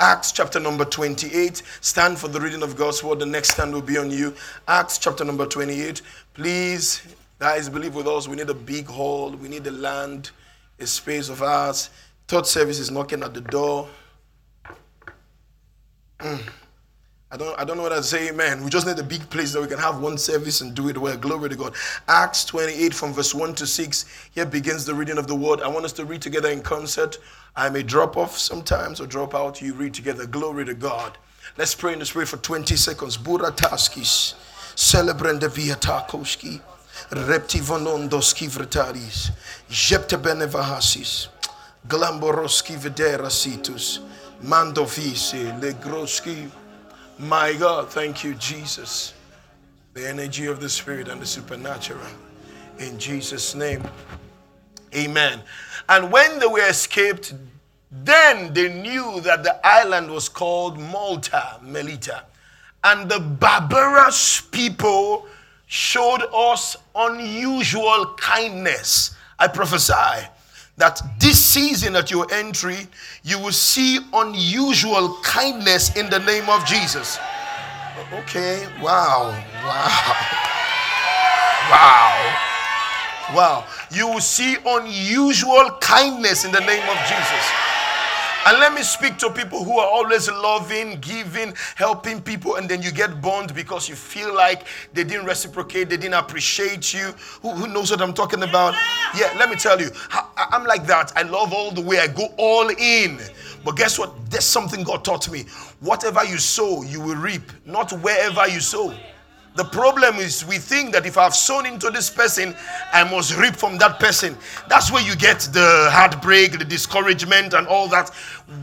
Acts chapter number 28. Stand for the reading of God's word. The next stand will be on you. Acts chapter number 28. Please, guys, believe with us. We need a big hall. We need a land, a space of ours. Third service is knocking at the door. Mm. I don't, I don't know what to say, amen. We just need a big place that we can have one service and do it well. Glory to God. Acts 28 from verse 1 to 6. Here begins the reading of the word. I want us to read together in concert. I may drop off sometimes or drop out. You read together. Glory to God. Let's pray in the spirit for 20 seconds. Burataskis. Celebrande via takoski. Reptivonondoski vretaris. Jepte benevahasis. Glamboroski vedera situs. Mandovisi. Legroski. My God, thank you, Jesus. The energy of the Spirit and the supernatural. In Jesus' name. Amen. And when they were escaped, then they knew that the island was called Malta, Melita. And the barbarous people showed us unusual kindness. I prophesy that this season at your entry, you will see unusual kindness in the name of Jesus. Okay, wow, wow, wow, wow. You will see unusual kindness in the name of Jesus. And let me speak to people who are always loving, giving, helping people, and then you get burned because you feel like they didn't reciprocate, they didn't appreciate you. Who, who knows what I'm talking about? Yeah, let me tell you, I'm like that. I love all the way, I go all in. But guess what? There's something God taught me. Whatever you sow, you will reap, not wherever you sow. The problem is we think that if I've sown into this person, I must reap from that person. That's where you get the heartbreak, the discouragement, and all that.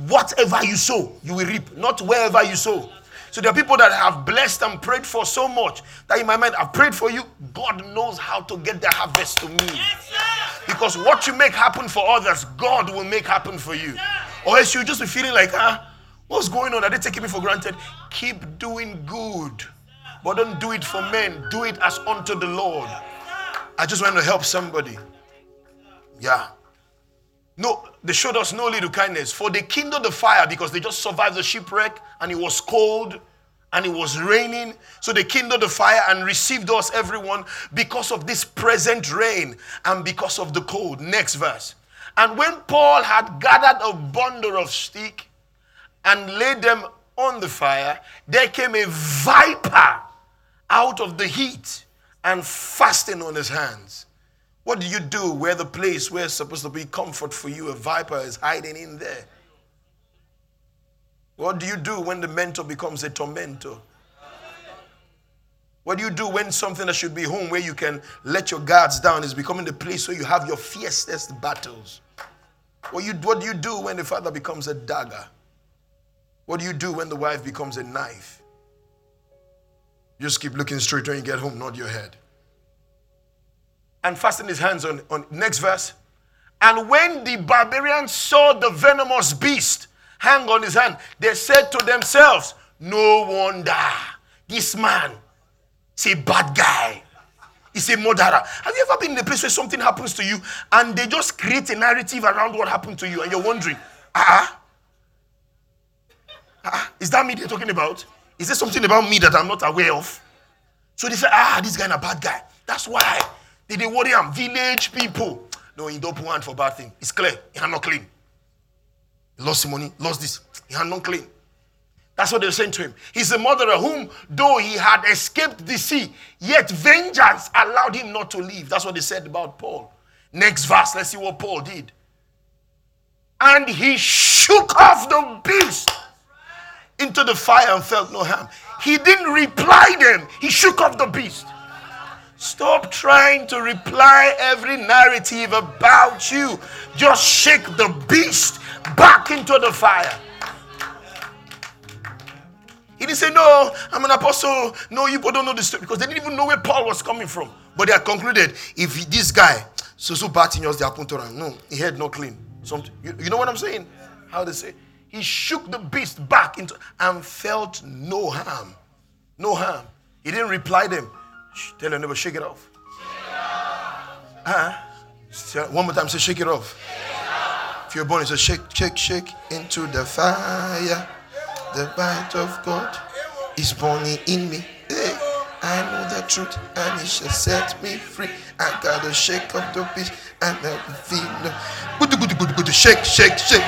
Whatever you sow, you will reap, not wherever you sow. So there are people that have blessed and prayed for so much that in my mind, I've prayed for you. God knows how to get the harvest to me. because what you make happen for others, God will make happen for you. Or else you'll just be feeling like, ah, what's going on? Are they taking me for granted? Keep doing good. But don't do it for men, do it as unto the Lord. I just want to help somebody. Yeah. No, they showed us no little kindness. For they kindled the fire because they just survived the shipwreck and it was cold and it was raining. So they kindled the fire and received us, everyone, because of this present rain and because of the cold. Next verse. And when Paul had gathered a bundle of stick and laid them on the fire, there came a viper out of the heat and fasting on his hands. What do you do where the place where it's supposed to be comfort for you, a viper is hiding in there? What do you do when the mentor becomes a tormentor? What do you do when something that should be home where you can let your guards down is becoming the place where you have your fiercest battles? What, you, what do you do when the father becomes a dagger? What do you do when the wife becomes a knife? Just keep looking straight when you get home, nod your head. And fasten his hands on, on next verse. And when the barbarians saw the venomous beast hang on his hand, they said to themselves, No wonder this man is a bad guy. He's a murderer. Have you ever been in a place where something happens to you and they just create a narrative around what happened to you and you're wondering, ah, ah, is that me they're talking about? Is there something about me that I'm not aware of? So they say, ah, this guy a bad guy. That's why they, they worry him. Village people. No, he don't want for bad thing. It's clear. He had not clean. He lost the money, lost this. He had not clean. That's what they're saying to him. He's a murderer whom, though he had escaped the sea, yet vengeance allowed him not to live. That's what they said about Paul. Next verse, let's see what Paul did. And he shook off the beast into the fire and felt no harm. He didn't reply them, he shook off the beast. Stop trying to reply every narrative about you. Just shake the beast back into the fire. He didn't say, No, I'm an apostle. No, you don't know the story because they didn't even know where Paul was coming from. But they had concluded if this guy, in yours, they are no, he had no clean. Something. You, you know what I'm saying? How they say? He shook the beast back into and felt no harm. No harm. He didn't reply them. Shh, tell your neighbor, shake it off. Uh-huh. One more time, say, shake it off. Shake it off. If you're born, say, shake, shake, shake into the fire. The light of God is burning in me. Hey, I know the truth and it shall set me free. I gotta shake up the beast and let me good, good, good, shake, shake, shake,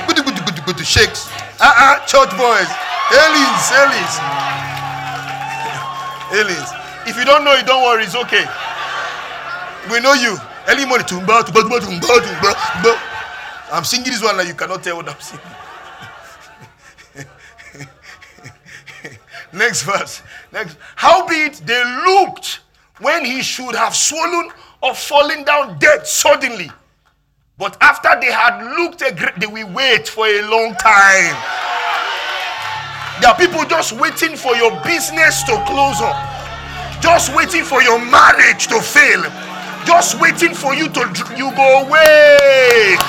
shakes. Ah, uh-uh, church boys, aliens, aliens, aliens. If you don't know it, don't worry, it's okay. We know you. Early morning, tumba, tumba, tumba, tumba, tumba. I'm singing this one like you cannot tell what I'm singing. Next verse. Next. Howbeit they looked when he should have swollen or fallen down dead suddenly. But after they had looked, they will wait for a long time. There are people just waiting for your business to close up, just waiting for your marriage to fail, just waiting for you to. You go wait.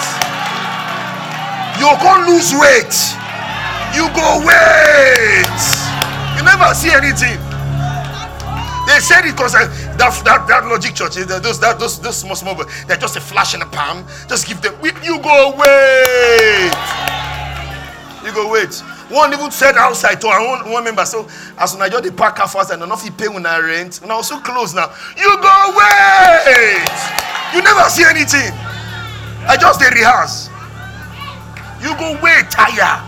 You can't lose weight. You go wait. You never see anything. They said it because that, that, that logic church, uh, those, those, those small, small, they're just a flash in the palm. Just give them, you go wait. You go wait. One even said outside to own one member. So as soon as you the park car fast and enough you pay when I rent, was so close now. You go wait. You never see anything. I just they rehearse. You go wait, tire.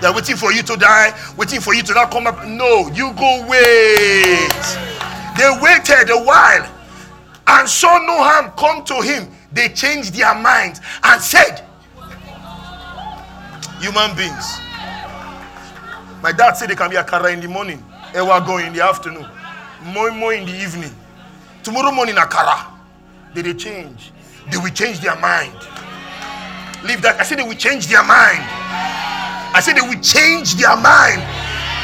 They're waiting for you to die, waiting for you to not come up. No, you go wait. They waited a while and saw no harm come to him. They changed their minds and said, Human beings. My dad said they can be a kara in the morning, ewa go in the afternoon, more more in the evening. Tomorrow morning, a kara. Did they change? They will change their mind. Leave that. I said they will change their mind. I said they will change their mind.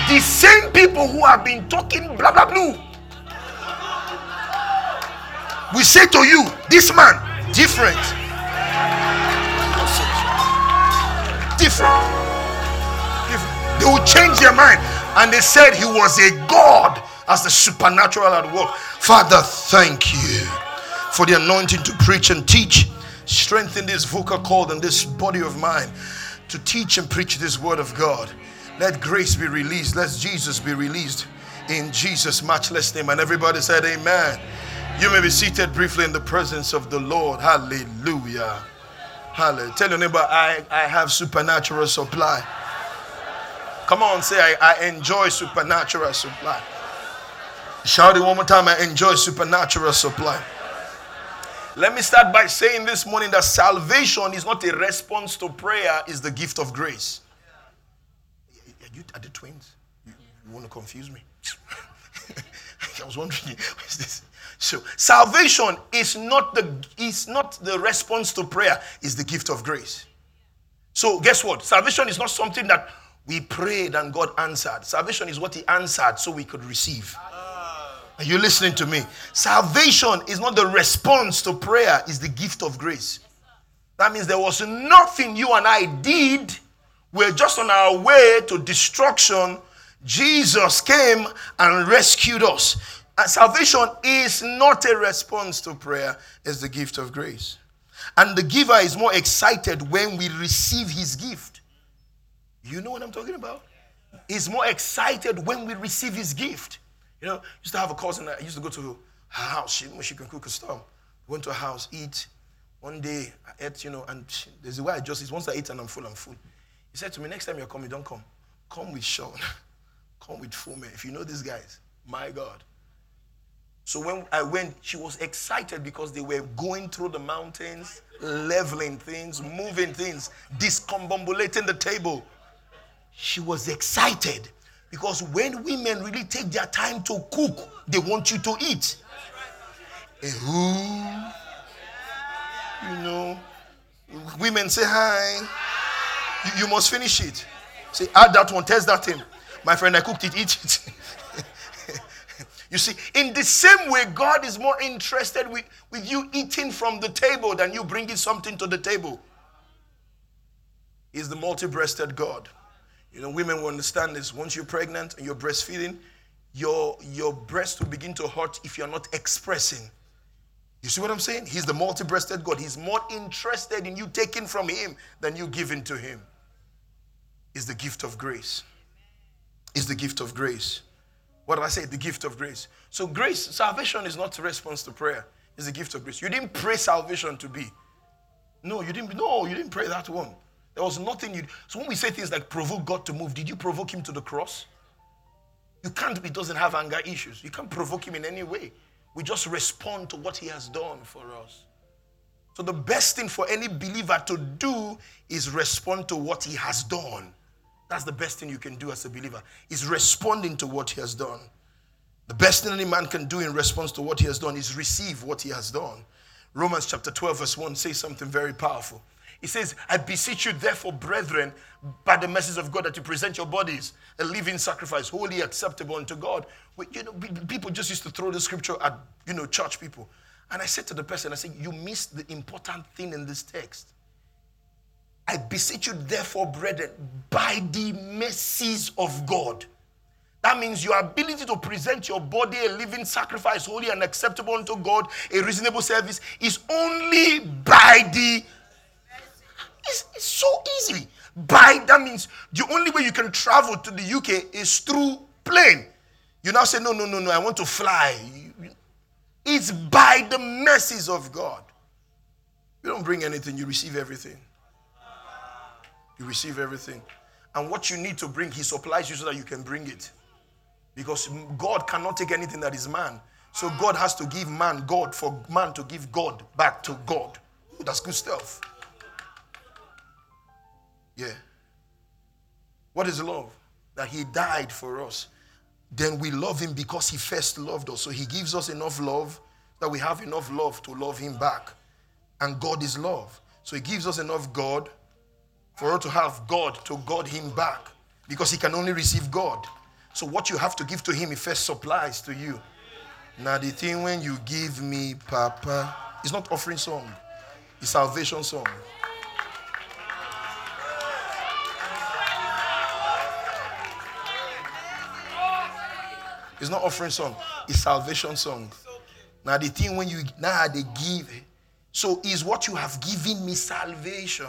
The same people who have been talking blah blah blah. We say to you, this man, different. Different. different. They will change their mind. And they said he was a God as the supernatural at work. Father, thank you for the anointing to preach and teach Strengthen this vocal cord and this body of mine to teach and preach this word of God. Let grace be released. Let Jesus be released in Jesus' matchless name. And everybody said, Amen. You may be seated briefly in the presence of the Lord. Hallelujah. Hallelujah. Tell your neighbor, I, I have supernatural supply. Come on, say, I, I enjoy supernatural supply. Shout it one more time. I enjoy supernatural supply. Let me start by saying this morning that salvation is not a response to prayer, is the gift of grace. Are, you, are the twins? You, you want to confuse me? I was wondering, what is this? So salvation is not the is not the response to prayer, is the gift of grace. So guess what? Salvation is not something that we prayed and God answered. Salvation is what He answered so we could receive. Ah. Are you listening to me? Salvation is not the response to prayer, is the gift of grace. That means there was nothing you and I did. We're just on our way to destruction. Jesus came and rescued us. And salvation is not a response to prayer, it's the gift of grace. And the giver is more excited when we receive his gift. You know what I'm talking about? He's more excited when we receive his gift. You know, used to have a cousin I used to go to her house. She, she can cook a storm. Went to her house, eat. One day, I ate, you know, and there's a way I just eat. Once I eat and I'm full, I'm full. He said to me, next time you're coming, don't come. Come with Sean. come with Fume. If you know these guys, my God. So when I went, she was excited because they were going through the mountains, leveling things, moving things, discombobulating the table. She was excited. Because when women really take their time to cook, they want you to eat. You know, women say hi. You, you, must finish it. Say, add that one, test that thing. My friend, I cooked it, eat it. you see, in the same way, God is more interested with, with you eating from the table than you bringing something to the table. He's the multi breasted God. You know, women will understand this. Once you're pregnant and you're breastfeeding, your, your breast will begin to hurt if you're not expressing. You see what I'm saying? He's the multi breasted God. He's more interested in you taking from Him than you giving to Him. Is the gift of grace. is the gift of grace. What did I say? The gift of grace. So, grace, salvation is not a response to prayer, it's a gift of grace. You didn't pray salvation to be. No, you didn't. No, you didn't pray that one. There was nothing you. So when we say things like provoke God to move, did you provoke Him to the cross? You can't. He doesn't have anger issues. You can't provoke Him in any way. We just respond to what He has done for us. So the best thing for any believer to do is respond to what He has done. That's the best thing you can do as a believer, is responding to what he has done. The best thing any man can do in response to what he has done is receive what he has done. Romans chapter 12, verse 1 says something very powerful. He says, I beseech you, therefore, brethren, by the message of God, that you present your bodies a living sacrifice, wholly acceptable unto God. You know, people just used to throw the scripture at, you know, church people. And I said to the person, I said, You missed the important thing in this text. I beseech you, therefore, brethren, by the mercies of God. That means your ability to present your body a living sacrifice, holy and acceptable unto God, a reasonable service, is only by the. It's, it's so easy. By that means the only way you can travel to the UK is through plane. You now say, no, no, no, no, I want to fly. It's by the mercies of God. You don't bring anything, you receive everything. You receive everything. And what you need to bring, He supplies you so that you can bring it. Because God cannot take anything that is man. So God has to give man God for man to give God back to God. Ooh, that's good stuff. Yeah. What is love? That He died for us. Then we love Him because He first loved us. So He gives us enough love that we have enough love to love Him back. And God is love. So He gives us enough God for her to have God to God him back because he can only receive God. So what you have to give to him, he first supplies to you. Now the thing when you give me, Papa, it's not offering song, it's salvation song. It's not offering song, it's salvation song. Now the thing when you now they give, so is what you have given me salvation.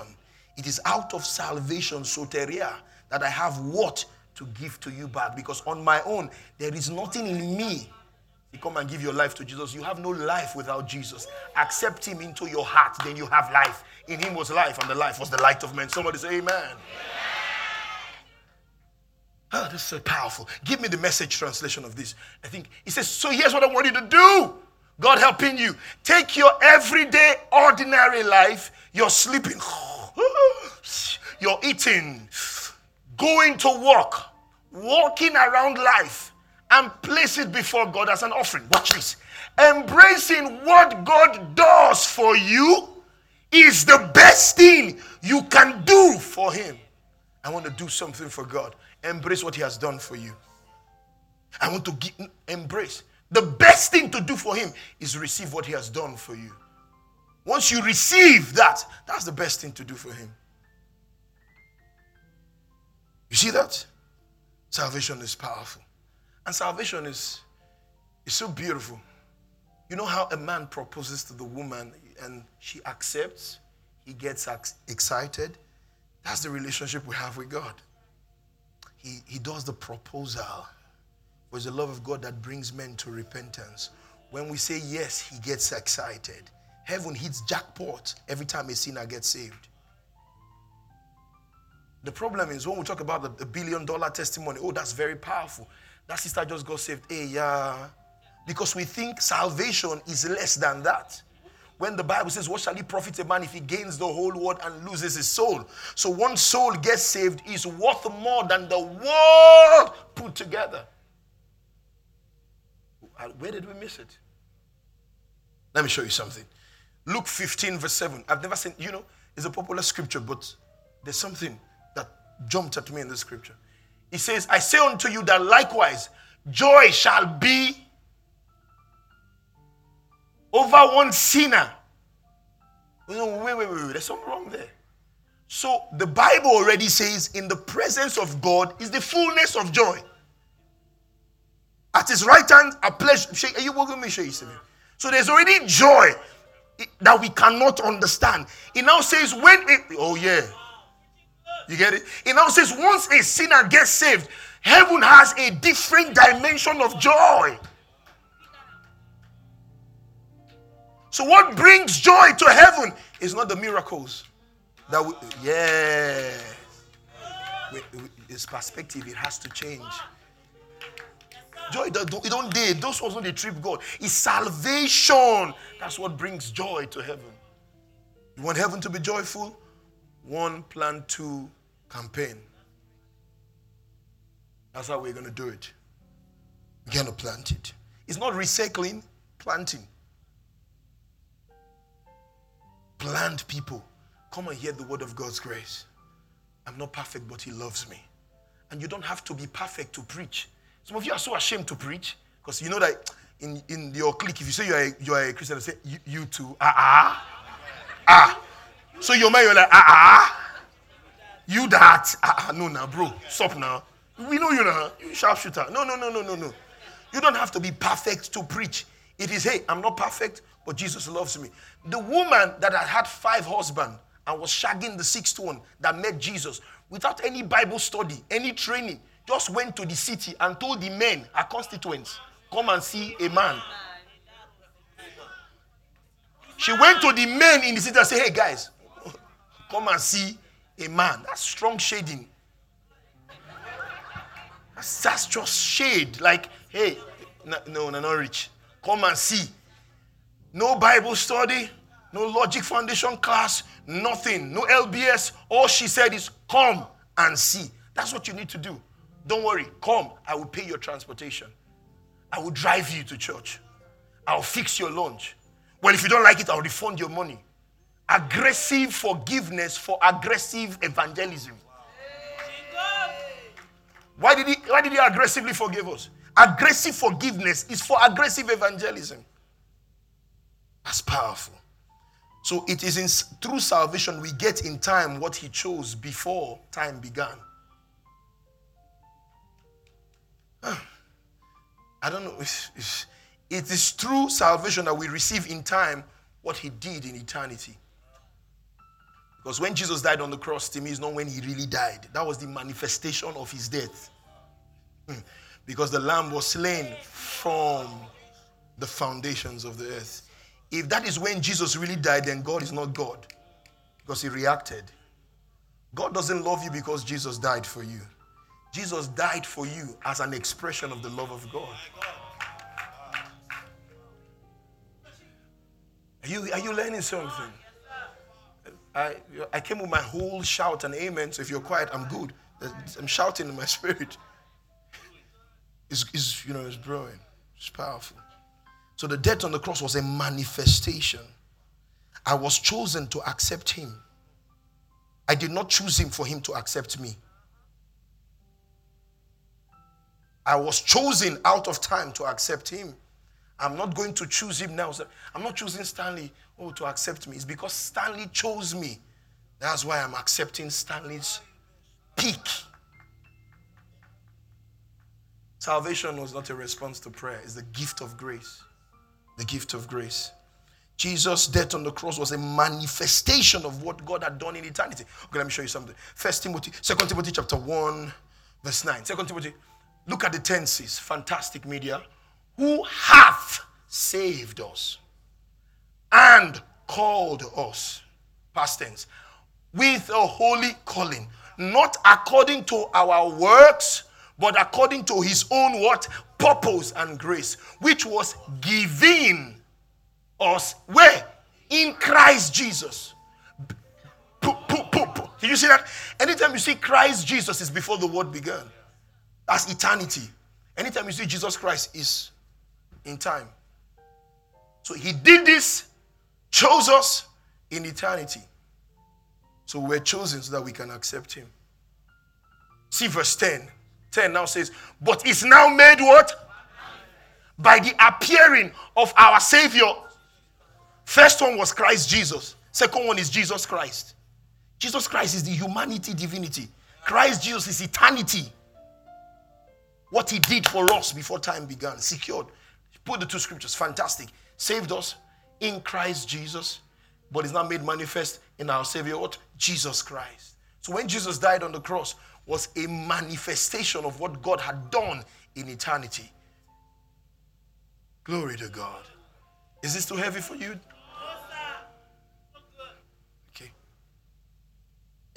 It is out of salvation, soteria, that I have what to give to you back. Because on my own, there is nothing in me. You come and give your life to Jesus. You have no life without Jesus. Accept Him into your heart, then you have life. In Him was life, and the life was the light of men. Somebody say, Amen. Oh, this is so powerful. Give me the message translation of this. I think he says, So here's what I want you to do. God helping you. Take your everyday, ordinary life. You're sleeping. You're eating, going to work, walking around life, and place it before God as an offering. Watch this. Embracing what God does for you is the best thing you can do for Him. I want to do something for God. Embrace what He has done for you. I want to embrace. The best thing to do for Him is receive what He has done for you. Once you receive that, that's the best thing to do for Him. You see that? Salvation is powerful. And salvation is, is so beautiful. You know how a man proposes to the woman and she accepts, he gets excited? That's the relationship we have with God. He, he does the proposal. It the love of God that brings men to repentance. When we say yes, he gets excited. Heaven hits jackpot every time a sinner gets saved. The problem is when we talk about the, the billion dollar testimony, oh, that's very powerful. That sister just got saved. Hey, yeah. Because we think salvation is less than that. When the Bible says, What shall he profit a man if he gains the whole world and loses his soul? So one soul gets saved is worth more than the world put together. Where did we miss it? Let me show you something. Luke 15, verse 7. I've never seen, you know, it's a popular scripture, but there's something that jumped at me in the scripture. He says, I say unto you that likewise joy shall be over one sinner. wait, wait, wait, wait, there's something wrong there. So the Bible already says, in the presence of God is the fullness of joy. At his right hand, a pleasure. Are you working me? So there's already joy that we cannot understand. It now says, when it, oh yeah, you get it? It now says once a sinner gets saved, Heaven has a different dimension of joy. So, what brings joy to heaven is not the miracles. That we, yeah, its perspective it has to change. Joy, it don't date. Those ones on the trip God. It's salvation. That's what brings joy to heaven. You want heaven to be joyful? One, plan, two, campaign. That's how we're going to do it. We're going to plant it. It's not recycling, planting. Plant people. Come and hear the word of God's grace. I'm not perfect, but He loves me. And you don't have to be perfect to preach. Some of you are so ashamed to preach because you know that in, in your clique, if you say you're a, you're a Christian, they say, you, you too. Ah, ah. Ah. So your man, you're like, ah, ah. You that. Ah, ah. No, now, bro. Stop now. We know you now. You sharpshooter. No, no, no, no, no, no. You don't have to be perfect to preach. It is, hey, I'm not perfect, but Jesus loves me. The woman that had had five husbands and was shagging the sixth one that met Jesus without any Bible study, any training, just went to the city and told the men, her constituents, come and see a man. She went to the men in the city and said, hey guys, come and see a man. That's strong shading. That's, that's just shade. Like, hey, no, no, no, not rich. Come and see. No Bible study, no logic foundation class, nothing, no LBS. All she said is, come and see. That's what you need to do. Don't worry, come. I will pay your transportation. I will drive you to church. I'll fix your lunch. Well, if you don't like it, I'll refund your money. Aggressive forgiveness for aggressive evangelism. Why did he, why did he aggressively forgive us? Aggressive forgiveness is for aggressive evangelism. That's powerful. So it is in, through salvation we get in time what he chose before time began. I don't know. it is through salvation that we receive in time what he did in eternity. Because when Jesus died on the cross, to me, is not when he really died. That was the manifestation of his death. Hmm. Because the lamb was slain from the foundations of the earth. If that is when Jesus really died, then God is not God. Because he reacted. God doesn't love you because Jesus died for you. Jesus died for you as an expression of the love of God. Are you, are you learning something? I, I came with my whole shout and amen. So if you're quiet, I'm good. I'm shouting in my spirit. It's, it's you know, it's growing. It's powerful. So the death on the cross was a manifestation. I was chosen to accept him. I did not choose him for him to accept me. I was chosen out of time to accept him. I'm not going to choose him now. I'm not choosing Stanley oh, to accept me. It's because Stanley chose me. That's why I'm accepting Stanley's peak. Salvation was not a response to prayer, it's the gift of grace. The gift of grace. Jesus' death on the cross was a manifestation of what God had done in eternity. Okay, let me show you something. First Timothy, Second Timothy chapter 1, verse 9. Second Timothy Look at the tenses. Fantastic media. Who hath saved us and called us. Past tense. With a holy calling. Not according to our works, but according to his own what? Purpose and grace. Which was given us where? In Christ Jesus. Did you see that? Anytime you see Christ Jesus is before the word began. That's eternity. Anytime you see Jesus Christ is in time. So he did this, chose us in eternity. So we're chosen so that we can accept him. See verse 10. 10 now says, But it's now made what? By the appearing of our Savior. First one was Christ Jesus. Second one is Jesus Christ. Jesus Christ is the humanity divinity. Christ Jesus is eternity. What he did for us before time began, secured. Put the two scriptures, fantastic. Saved us in Christ Jesus, but is now made manifest in our Savior, what? Jesus Christ. So when Jesus died on the cross, was a manifestation of what God had done in eternity. Glory to God. Is this too heavy for you? Okay.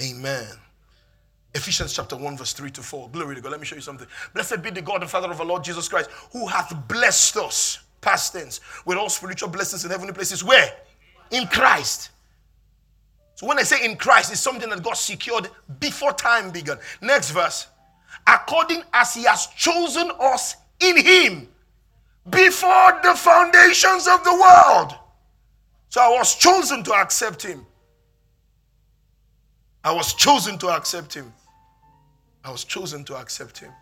Amen. Ephesians chapter 1, verse 3 to 4. Glory to God. Let me show you something. Blessed be the God and Father of our Lord Jesus Christ, who hath blessed us, past tense, with all spiritual blessings in heavenly places. Where? In Christ. So when I say in Christ, it's something that God secured before time began. Next verse. According as he has chosen us in him before the foundations of the world. So I was chosen to accept him. I was chosen to accept him. I was chosen to accept him.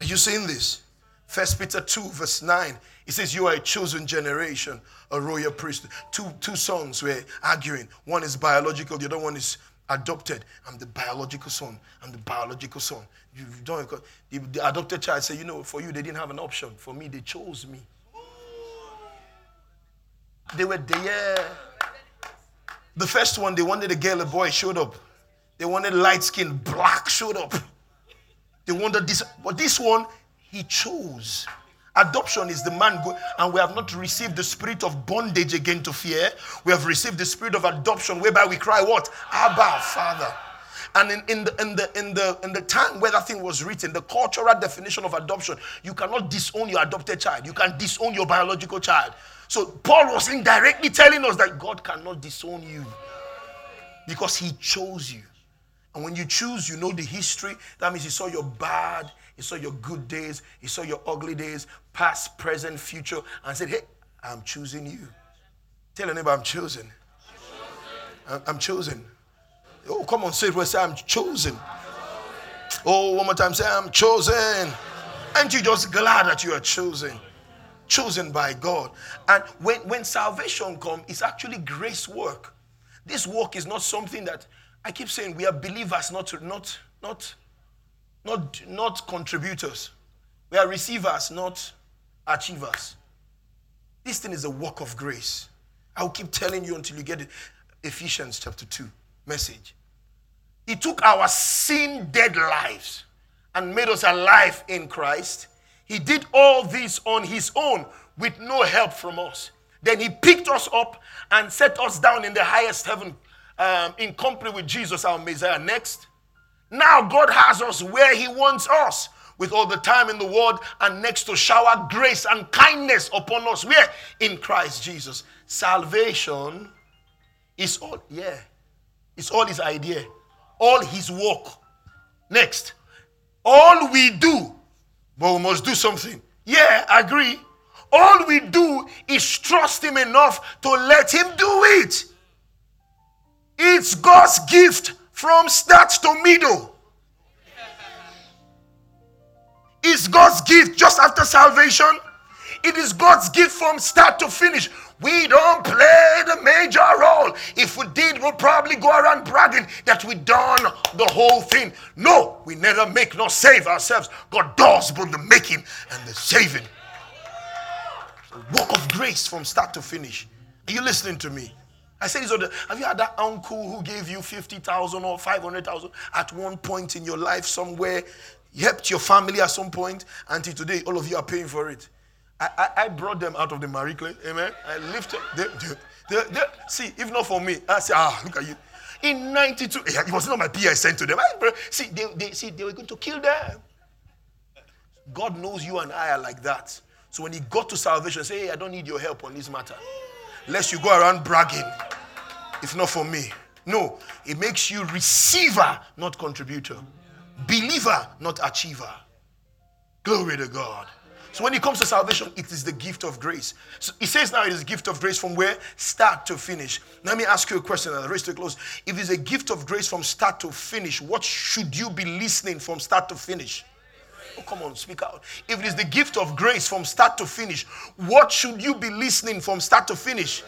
Are you seeing this? First Peter 2, verse 9. It says, You are a chosen generation, a royal priest. Two, two sons were arguing. One is biological, the other one is adopted. I'm the biological son. I'm the biological son. You don't the, the adopted child said, you know, for you they didn't have an option. For me, they chose me. They were there. The first one, they wanted a girl, a boy showed up. They wanted light skin, black showed up. They wanted this, but this one, he chose. Adoption is the man, go- and we have not received the spirit of bondage again to fear. We have received the spirit of adoption, whereby we cry, "What, Abba, Father." And in, in, the, in, the, in, the, in the time where that thing was written, the cultural definition of adoption, you cannot disown your adopted child. You can disown your biological child. So Paul was indirectly telling us that God cannot disown you because he chose you. And when you choose, you know the history. That means he saw your bad, he saw your good days, he saw your ugly days, past, present, future, and said, Hey, I'm choosing you. Tell neighbor, I'm chosen. I'm, I'm chosen. Oh, come on, say it. Say, I'm chosen. Oh, one more time, say, I'm chosen. Aren't you just glad that you are chosen? Chosen by God. And when, when salvation comes, it's actually grace work. This work is not something that I keep saying we are believers, not not not not not contributors. We are receivers, not achievers. This thing is a work of grace. I'll keep telling you until you get it. Ephesians chapter 2 message. He took our sin dead lives and made us alive in Christ. He did all this on his own with no help from us. Then he picked us up and set us down in the highest heaven um, in company with Jesus, our Messiah. Next. Now God has us where He wants us with all the time in the world and next to shower grace and kindness upon us. Where? In Christ Jesus. Salvation is all, yeah, it's all His idea, all His work. Next. All we do, but we must do something. Yeah, agree. All we do is trust Him enough to let Him do it. It's God's gift from start to middle. It's God's gift just after salvation. It is God's gift from start to finish. We don't play the major role. If we did, we'll probably go around bragging that we done the whole thing. No, we never make nor save ourselves. God does both the making and the saving. Work of grace from start to finish. Are you listening to me? I said this. Have you had that uncle who gave you fifty thousand or five hundred thousand at one point in your life somewhere? helped your family at some point, until today, all of you are paying for it. I, I, I brought them out of the miry clay. Amen. I lifted them. They, they, they, see, if not for me, I say, ah, look at you. In 92, it was not my PI sent to them. I, see, they, they, see, they were going to kill them. God knows you and I are like that. So when he got to salvation, say, hey, I don't need your help on this matter. Lest you go around bragging. If not for me. No, it makes you receiver, not contributor. Believer, not achiever. Glory to God. So when it comes to salvation, it is the gift of grace. So it says now it is gift of grace from where? Start to finish. Let me ask you a question and race to close. If it's a gift of grace from start to finish, what should you be listening from start to finish? Oh, come on, speak out. If it is the gift of grace from start to finish, what should you be listening from start to finish?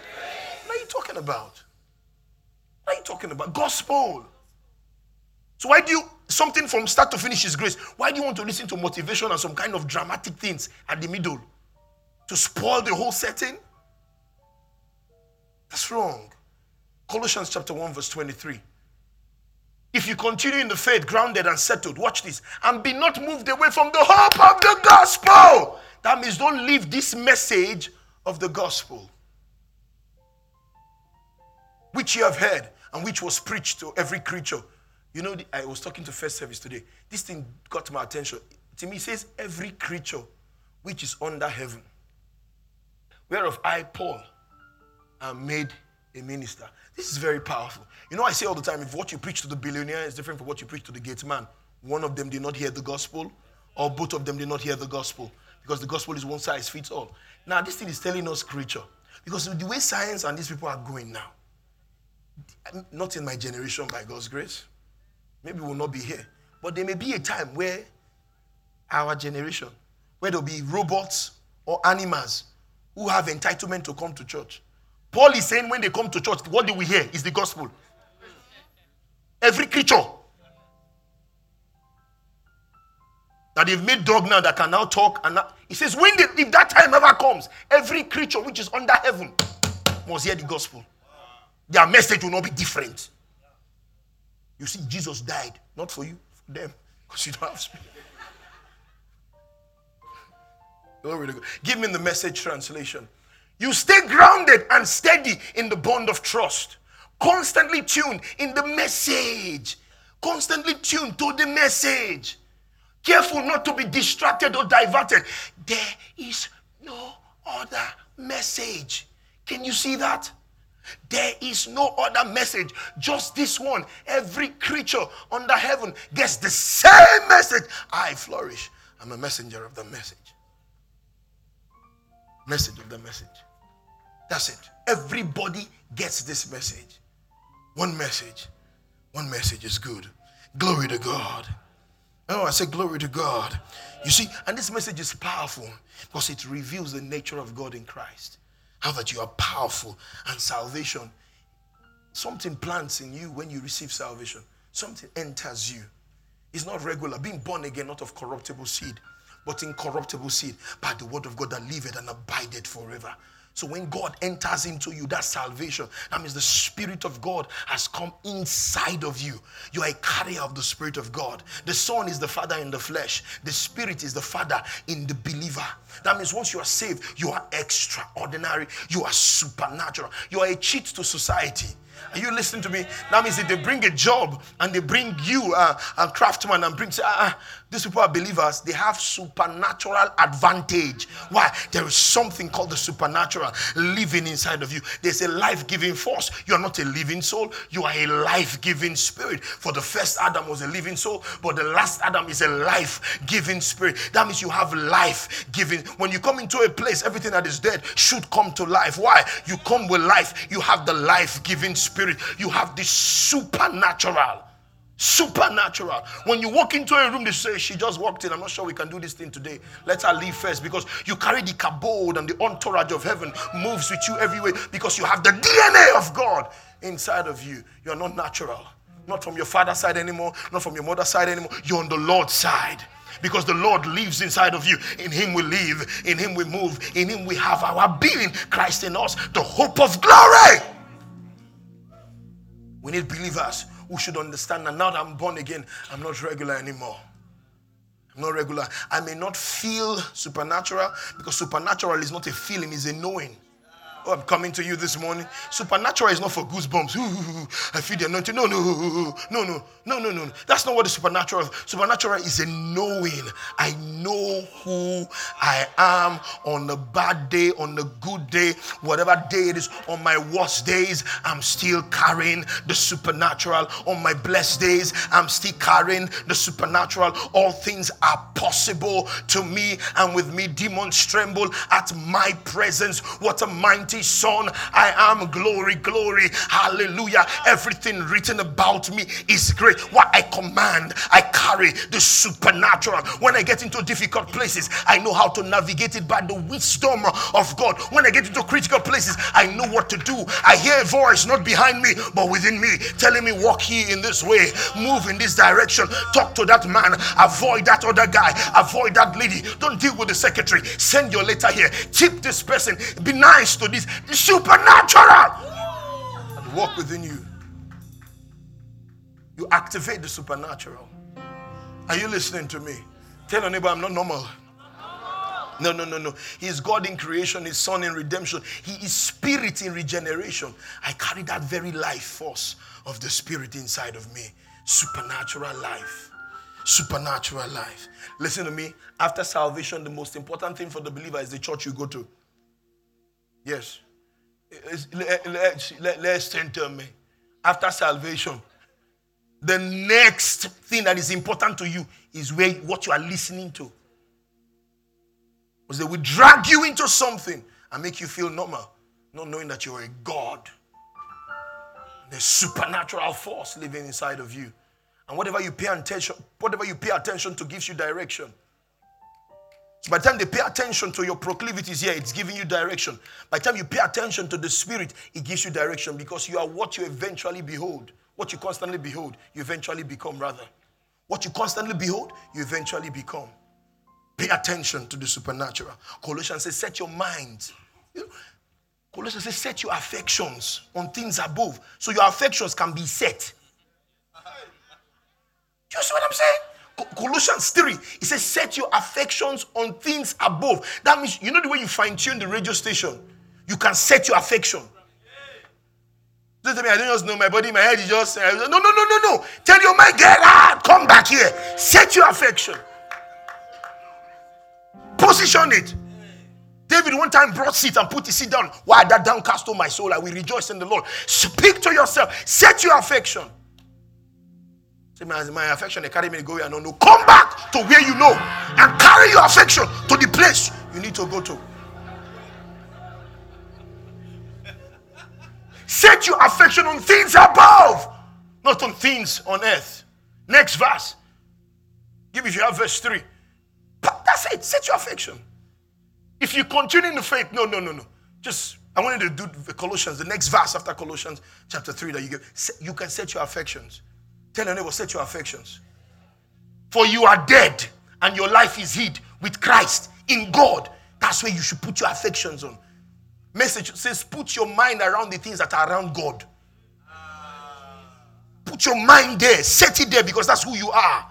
What are you talking about? What are you talking about? Gospel. So why do you something from start to finish is grace? Why do you want to listen to motivation and some kind of dramatic things at the middle to spoil the whole setting? That's wrong. Colossians chapter 1 verse 23. If you continue in the faith, grounded and settled, watch this, and be not moved away from the hope of the gospel. That means don't leave this message of the gospel, which you have heard and which was preached to every creature. You know, I was talking to first service today. This thing got my attention. To me, it says every creature which is under heaven, whereof I, Paul, am made a minister. This is very powerful. You know, I say all the time if what you preach to the billionaire is different from what you preach to the gate man, one of them did not hear the gospel, or both of them did not hear the gospel, because the gospel is one size fits all. Now, this thing is telling us creature, because the way science and these people are going now, not in my generation by God's grace, maybe we'll not be here, but there may be a time where our generation, where there'll be robots or animals who have entitlement to come to church Paul is saying when they come to church, what do we hear is the gospel. Every creature that they've made dog now that can now talk and now, he says when they, if that time ever comes, every creature which is under heaven must hear the gospel. Their message will not be different. You see, Jesus died not for you, for them, because you don't have spirit. Give me the message translation. You stay grounded and steady in the bond of trust. Constantly tuned in the message. Constantly tuned to the message. Careful not to be distracted or diverted. There is no other message. Can you see that? There is no other message, just this one. Every creature under heaven gets the same message. I flourish. I'm a messenger of the message. Message of the message. That's it. Everybody gets this message. One message. One message is good. Glory to God. Oh, I say glory to God. You see, and this message is powerful because it reveals the nature of God in Christ. How that you are powerful and salvation. Something plants in you when you receive salvation. Something enters you. It's not regular. Being born again, not of corruptible seed, but incorruptible seed by the word of God that liveth and abideth forever. So when God enters into you, that's salvation. That means the Spirit of God has come inside of you. You are a carrier of the Spirit of God. The Son is the Father in the flesh, the Spirit is the Father in the believer. That means once you are saved, you are extraordinary, you are supernatural, you are a cheat to society. Are you listening to me? That means if they bring a job and they bring you uh, a craftsman and bring, say, ah, ah, these people are believers, they have supernatural advantage. Why? There is something called the supernatural living inside of you. There's a life giving force. You are not a living soul, you are a life giving spirit. For the first Adam was a living soul, but the last Adam is a life giving spirit. That means you have life giving. When you come into a place, everything that is dead should come to life. Why? You come with life, you have the life giving spirit, you have the supernatural. Supernatural. When you walk into a room, they say, She just walked in. I'm not sure we can do this thing today. Let her leave first because you carry the kabod and the entourage of heaven moves with you everywhere because you have the DNA of God inside of you. You're not natural. Not from your father's side anymore, not from your mother's side anymore. You're on the Lord's side because the Lord lives inside of you. In Him we live, in Him we move, in Him we have our being. Christ in us, the hope of glory. We need believers who should understand that now that I'm born again, I'm not regular anymore. I'm not regular. I may not feel supernatural because supernatural is not a feeling, it's a knowing. I'm coming to you this morning. Supernatural is not for goosebumps. I feel the anointing. No, no, no, no, no, no, no. That's not what the supernatural is. Supernatural is a knowing. I know who I am on a bad day, on a good day, whatever day it is. On my worst days, I'm still carrying the supernatural. On my blessed days, I'm still carrying the supernatural. All things are possible to me, and with me, demons tremble at my presence. What a mind mighty son. I am glory, glory. Hallelujah. Everything written about me is great. What I command, I carry the supernatural. When I get into difficult places, I know how to navigate it by the wisdom of God. When I get into critical places, I know what to do. I hear a voice not behind me, but within me, telling me, walk here in this way, move in this direction, talk to that man, avoid that other guy, avoid that lady. Don't deal with the secretary. Send your letter here. Tip this person. Be nice to this is supernatural. And walk within you. You activate the supernatural. Are you listening to me? Tell your neighbor, I'm not normal. No, no, no, no. He is God in creation, His Son in redemption. He is Spirit in regeneration. I carry that very life force of the Spirit inside of me. Supernatural life. Supernatural life. Listen to me. After salvation, the most important thing for the believer is the church you go to. Yes. Let's, let's enter me. After salvation, the next thing that is important to you is where what you are listening to. Because they will drag you into something and make you feel normal, not knowing that you're a God. There's supernatural force living inside of you. And whatever you pay attention, whatever you pay attention to gives you direction. So by the time they pay attention to your proclivities here, it's giving you direction. By the time you pay attention to the spirit, it gives you direction because you are what you eventually behold. What you constantly behold, you eventually become, rather. What you constantly behold, you eventually become. Pay attention to the supernatural. Colossians says, set your mind. You know, Colossians says, set your affections on things above. So your affections can be set. Do you see what I'm saying? Colossians 3, it says, set your affections on things above. That means, you know the way you fine tune the radio station? You can set your affection. Don't tell me I don't just know my body, my head is just. Uh, no, no, no, no, no. Tell your mind, get out, come back here. Set your affection. Position it. David one time brought seat and put his seat down. Why that downcast to my soul? I will rejoice in the Lord. Speak to yourself. Set your affection. My, my affection, they carry me to go where I don't know. Come back to where you know and carry your affection to the place you need to go to. Set your affection on things above, not on things on earth. Next verse. Give if you have verse 3. But That's it. Set your affection. If you continue in the faith, no, no, no, no. Just, I wanted to do the Colossians, the next verse after Colossians chapter 3 that you get. You can set your affections. Tell your neighbor, set your affections. For you are dead and your life is hid with Christ in God. That's where you should put your affections on. Message says, put your mind around the things that are around God. Put your mind there, set it there because that's who you are.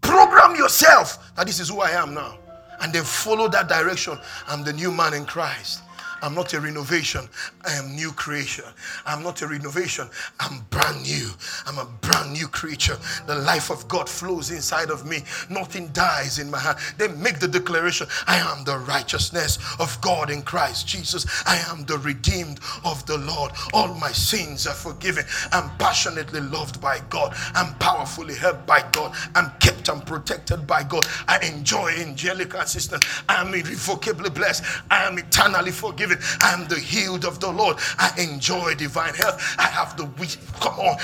Program yourself that this is who I am now. And then follow that direction. I'm the new man in Christ. I'm not a renovation. I am new creation. I'm not a renovation. I'm brand new. I'm a brand new creature. The life of God flows inside of me. Nothing dies in my heart. They make the declaration I am the righteousness of God in Christ Jesus. I am the redeemed of the Lord. All my sins are forgiven. I'm passionately loved by God. I'm powerfully helped by God. I'm kept and protected by God. I enjoy angelic assistance. I am irrevocably blessed. I am eternally forgiven I am the healed of the Lord. I enjoy divine health. I have the weak. Come on.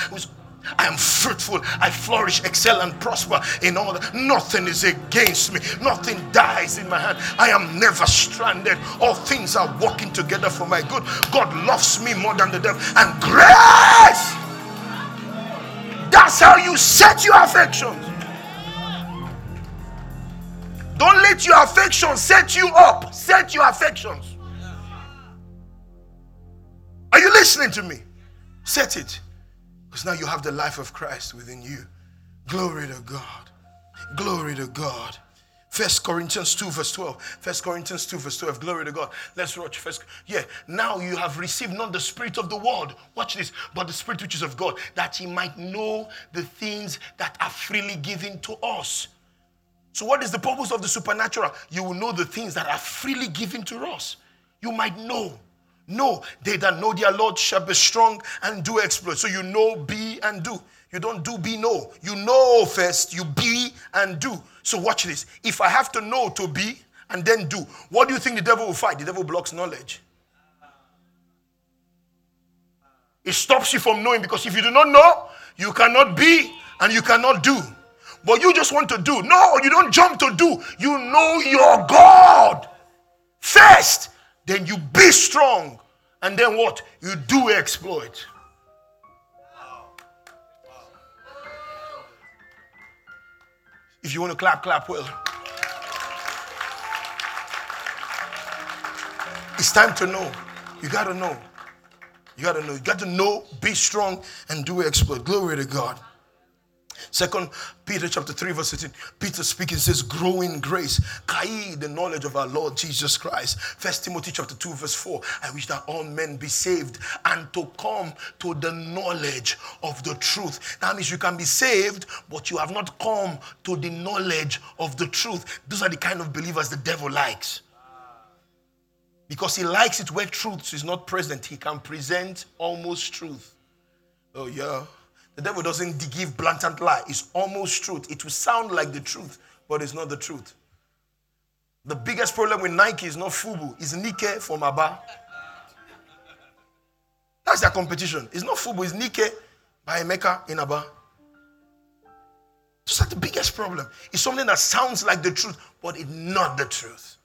I am fruitful. I flourish, excel, and prosper in all. Nothing is against me. Nothing dies in my hand. I am never stranded. All things are working together for my good. God loves me more than the devil. And grace. That's how you set your affections. Don't let your affections set you up. Set your affections. Are you listening to me? Set it. Because now you have the life of Christ within you. Glory to God. Glory to God. First Corinthians 2, verse 12. First Corinthians 2, verse 12. Glory to God. Let's watch first. Yeah. Now you have received not the spirit of the world. Watch this, but the spirit which is of God, that he might know the things that are freely given to us. So, what is the purpose of the supernatural? You will know the things that are freely given to us. You might know. No, they that know their Lord shall be strong and do exploits. So you know, be, and do. You don't do, be, know. You know first, you be, and do. So watch this. If I have to know to be and then do, what do you think the devil will fight? The devil blocks knowledge. It stops you from knowing because if you do not know, you cannot be and you cannot do. But you just want to do. No, you don't jump to do. You know your God first then you be strong. And then what? You do exploit. If you want to clap, clap well. It's time to know. You got to know. You got to know. You got to know, be strong, and do exploit. Glory to God. Second Peter chapter 3, verse 18. Peter speaking says, grow in grace. Kai, the knowledge of our Lord Jesus Christ. First Timothy chapter 2, verse 4. I wish that all men be saved and to come to the knowledge of the truth. That means you can be saved, but you have not come to the knowledge of the truth. Those are the kind of believers the devil likes. Because he likes it where truth is not present. He can present almost truth. Oh, yeah. The devil doesn't give blatant lie. It's almost truth. It will sound like the truth, but it's not the truth. The biggest problem with Nike is not Fubu, it's Nike from Aba. That's their competition. It's not Fubu, it's Nike by Emeka in Abba. Aba. That's the biggest problem. It's something that sounds like the truth, but it's not the truth.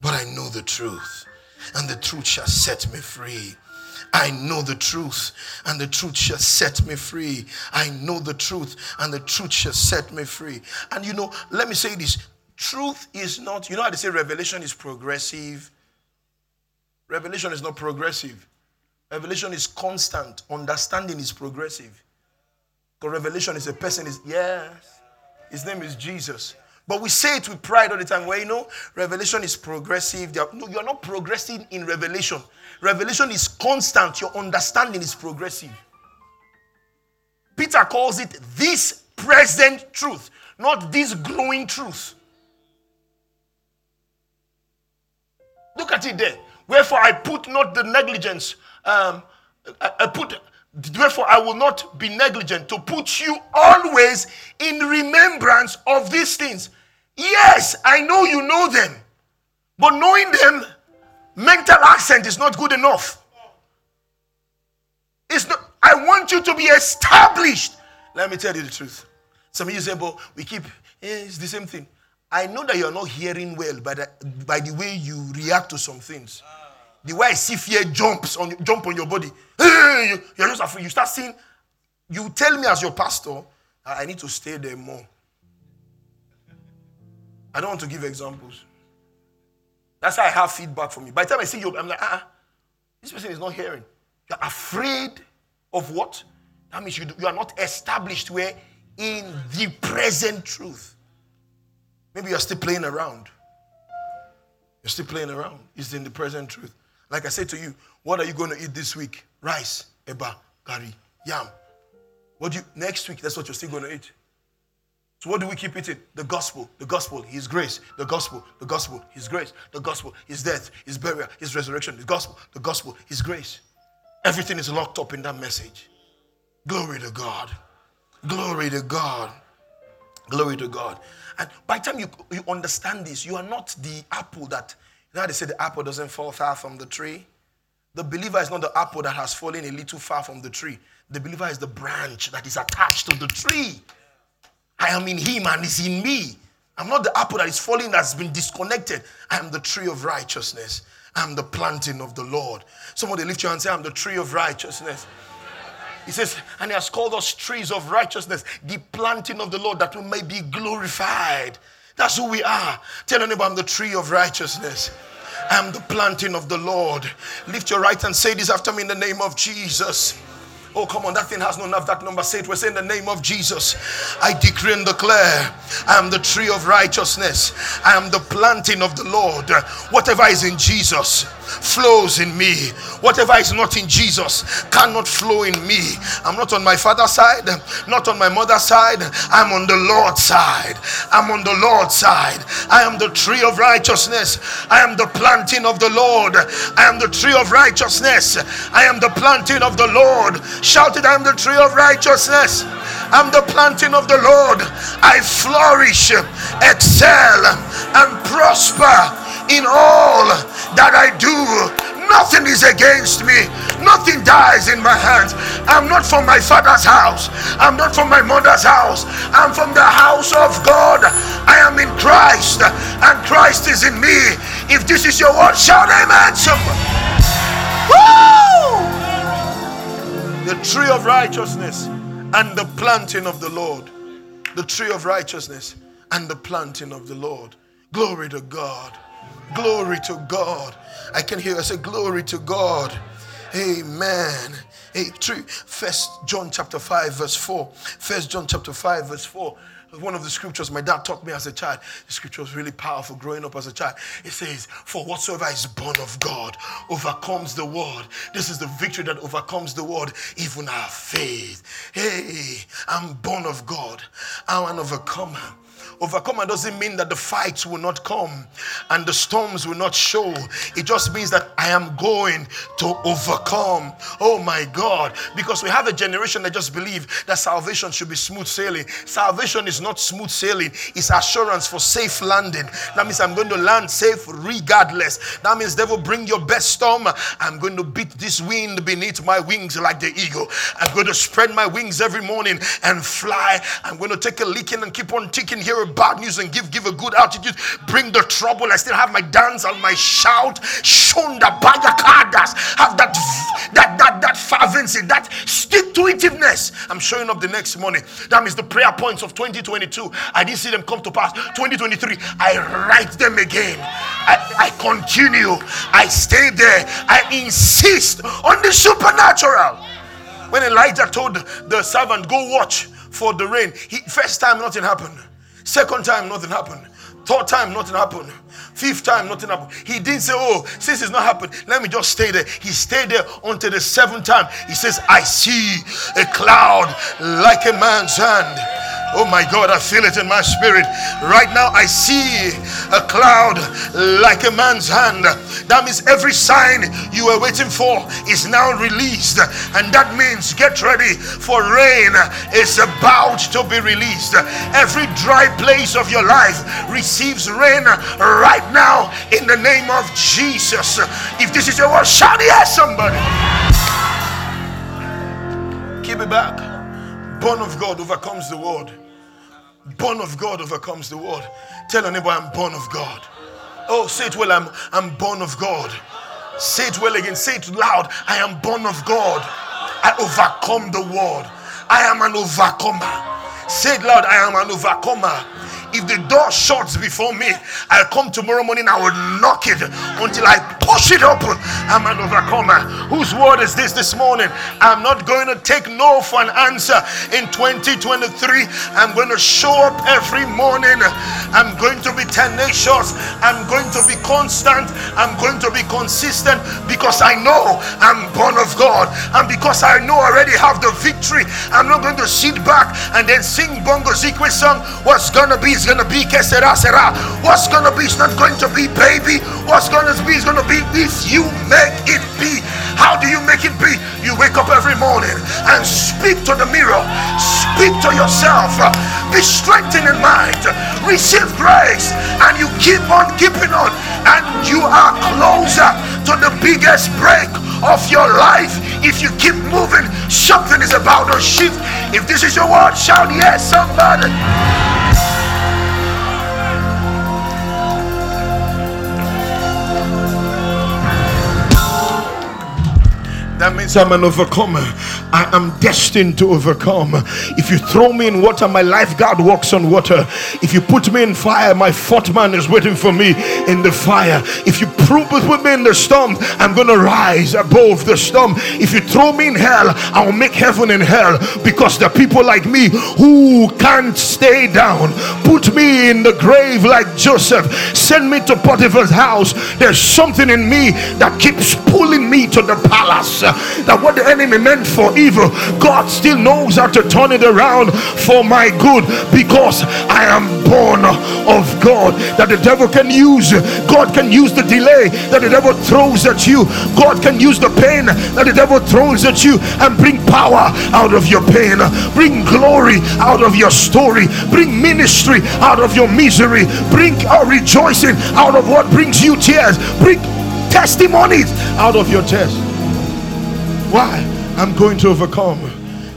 But I know the truth, and the truth shall set me free. I know the truth, and the truth shall set me free. I know the truth, and the truth shall set me free. And you know, let me say this truth is not, you know how they say revelation is progressive? Revelation is not progressive. Revelation is constant. Understanding is progressive. Because revelation is a person, is yes. His name is Jesus. But we say it with pride all the time. Where you know, revelation is progressive. no, you're not progressing in revelation. Revelation is constant. Your understanding is progressive. Peter calls it this present truth, not this growing truth. Look at it there. Wherefore I put not the negligence. Um, I, I put Therefore, I will not be negligent to put you always in remembrance of these things. Yes, I know you know them, but knowing them, mental accent is not good enough. It's not. I want you to be established. Let me tell you the truth. Some of you say, "But we keep eh, it's the same thing." I know that you're not hearing well by the, by the way you react to some things. The way I see fear jumps on jump on your body. You're just afraid. You start seeing. You tell me as your pastor, I need to stay there more. I don't want to give examples. That's how I have feedback from you. By the time I see you, I'm like, ah, uh-uh, this person is not hearing. You're afraid of what? That means you, you are not established where in the present truth. Maybe you're still playing around. You're still playing around. It's in the present truth. Like I said to you, what are you going to eat this week? Rice, eba, curry, yam. What do you next week? That's what you're still going to eat. So what do we keep eating? The gospel, the gospel, his grace, the gospel, the gospel, his grace, the gospel, his death, his burial, his resurrection, the gospel, the gospel, his grace. Everything is locked up in that message. Glory to God. Glory to God. Glory to God. And by the time you, you understand this, you are not the apple that you know they say the apple doesn't fall far from the tree? The believer is not the apple that has fallen a little far from the tree. The believer is the branch that is attached to the tree. I am in him and he's in me. I'm not the apple that is falling that's been disconnected. I am the tree of righteousness. I'm the planting of the Lord. Somebody lift your hand and say, I'm the tree of righteousness. He says, and he has called us trees of righteousness, the planting of the Lord that we may be glorified. That's who we are. Tell anybody, I'm the tree of righteousness. I'm the planting of the Lord. Lift your right and say this after me in the name of Jesus. Oh, come on, that thing has no. That number. Say it. We're saying the name of Jesus. I decree and declare I am the tree of righteousness. I am the planting of the Lord. Whatever is in Jesus flows in me. Whatever is not in Jesus cannot flow in me. I'm not on my father's side, not on my mother's side. I'm on the Lord's side. I'm on the Lord's side. I am the tree of righteousness. I am the planting of the Lord. I am the tree of righteousness. I am the planting of the Lord. Shout it, I am the tree of righteousness. I'm the planting of the Lord. I flourish, excel, and prosper in all that I do. Nothing is against me. Nothing dies in my hands. I'm not from my father's house. I'm not from my mother's house. I'm from the house of God. I am in Christ, and Christ is in me. If this is your word, shout amen. Woo! The tree of righteousness and the planting of the Lord. The tree of righteousness and the planting of the Lord. Glory to God. Glory to God. I can hear I say, Glory to God. Amen. Hey, three. First John chapter 5, verse 4. First John chapter 5, verse 4 one of the scriptures my dad taught me as a child. The scripture was really powerful growing up as a child. It says, For whatsoever is born of God overcomes the world. This is the victory that overcomes the world, even our faith. Hey, I'm born of God. I'm an overcomer. Overcomer doesn't mean that the fights will not come and the storms will not show. It just means that I am going to overcome. Oh my God. Because we have a generation that just believe that salvation should be smooth sailing. Salvation is not smooth sailing, it's assurance for safe landing. That means I'm going to land safe regardless. That means, devil, bring your best storm. I'm going to beat this wind beneath my wings like the eagle. I'm going to spread my wings every morning and fly. I'm going to take a licking and keep on ticking here bad news and give give a good attitude. Bring the trouble. I still have my dance and my shout. Shonda bayakadas. Have that that that that fervency, that stick to. I'm showing up the next morning. That means the prayer points of 2022. I didn't see them come to pass. 2023, I write them again. I, I continue. I stay there. I insist on the supernatural. When Elijah told the servant, Go watch for the rain, he, first time nothing happened. Second time, nothing happened. Third time, nothing happened. Fifth time, nothing happened. He didn't say, Oh, since it's not happened, let me just stay there. He stayed there until the seventh time. He says, I see a cloud like a man's hand. Oh my God, I feel it in my spirit. Right now, I see a cloud like a man's hand. That means every sign you were waiting for is now released. And that means get ready for rain is about to be released. Every dry place of your life receives rain right now in the name of Jesus. If this is your word, shout yes, somebody. Keep it back. Born of God overcomes the world. Born of God overcomes the world. Tell your neighbor, I'm born of God. Oh, say it well, I'm, I'm born of God. Say it well again. Say it loud. I am born of God. I overcome the world. I am an overcomer. Say it loud. I am an overcomer. If the door shuts before me, I'll come tomorrow morning, I will knock it until I push it open. I'm an overcomer. Whose word is this this morning? I'm not going to take no for an answer in 2023. I'm going to show up every morning. I'm going to be tenacious. I'm going to be constant. I'm going to be consistent because I know I'm born of God. And because I know I already have the victory, I'm not going to sit back and then sing Bongo Zikwe song. What's going to be is gonna be que será será. What's gonna be is not going to be baby. What's gonna be is gonna be if you make it be. How do you make it be? You wake up every morning and speak to the mirror. Speak to yourself. Be strengthened in mind. Receive grace, and you keep on keeping on, and you are closer to the biggest break of your life. If you keep moving, something is about to shift. If this is your word, shout yes, somebody. That means I'm an overcomer. I am destined to overcome. If you throw me in water, my lifeguard walks on water. If you put me in fire, my fourth man is waiting for me in the fire. If you put me in the storm, I'm going to rise above the storm. If you throw me in hell, I'll make heaven in hell because the people like me who can't stay down. Put me in the grave like Joseph. Send me to Potiphar's house. There's something in me that keeps pulling me to the palace that what the enemy meant for evil, God still knows how to turn it around for my good because I am born of God. That the devil can use, God can use the delay that the devil throws at you, God can use the pain that the devil throws at you and bring power out of your pain, bring glory out of your story, bring ministry out of your misery, bring a rejoicing out of what brings you tears, bring testimonies out of your tears. Why? I'm going to overcome.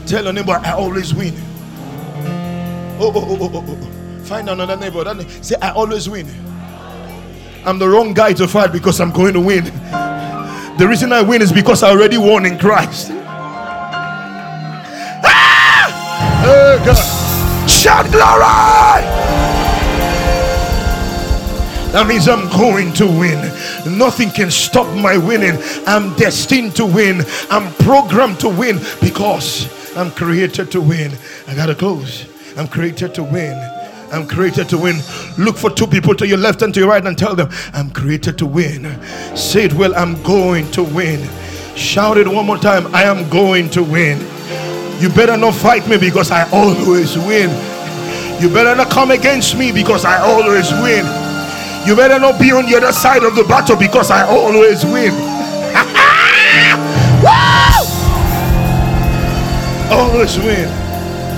Tell your neighbor, I always win. Oh, oh, oh, oh, oh. oh. Find another neighbor. That. Say, I always win. I'm the wrong guy to fight because I'm going to win. The reason I win is because I already won in Christ. Ah! Oh, God. Shout glory! That means I'm going to win. Nothing can stop my winning. I'm destined to win. I'm programmed to win because I'm created to win. I gotta close. I'm created to win. I'm created to win. Look for two people to your left and to your right and tell them, I'm created to win. Say it well, I'm going to win. Shout it one more time, I am going to win. You better not fight me because I always win. You better not come against me because I always win. You better not be on the other side of the battle because I always win. always win.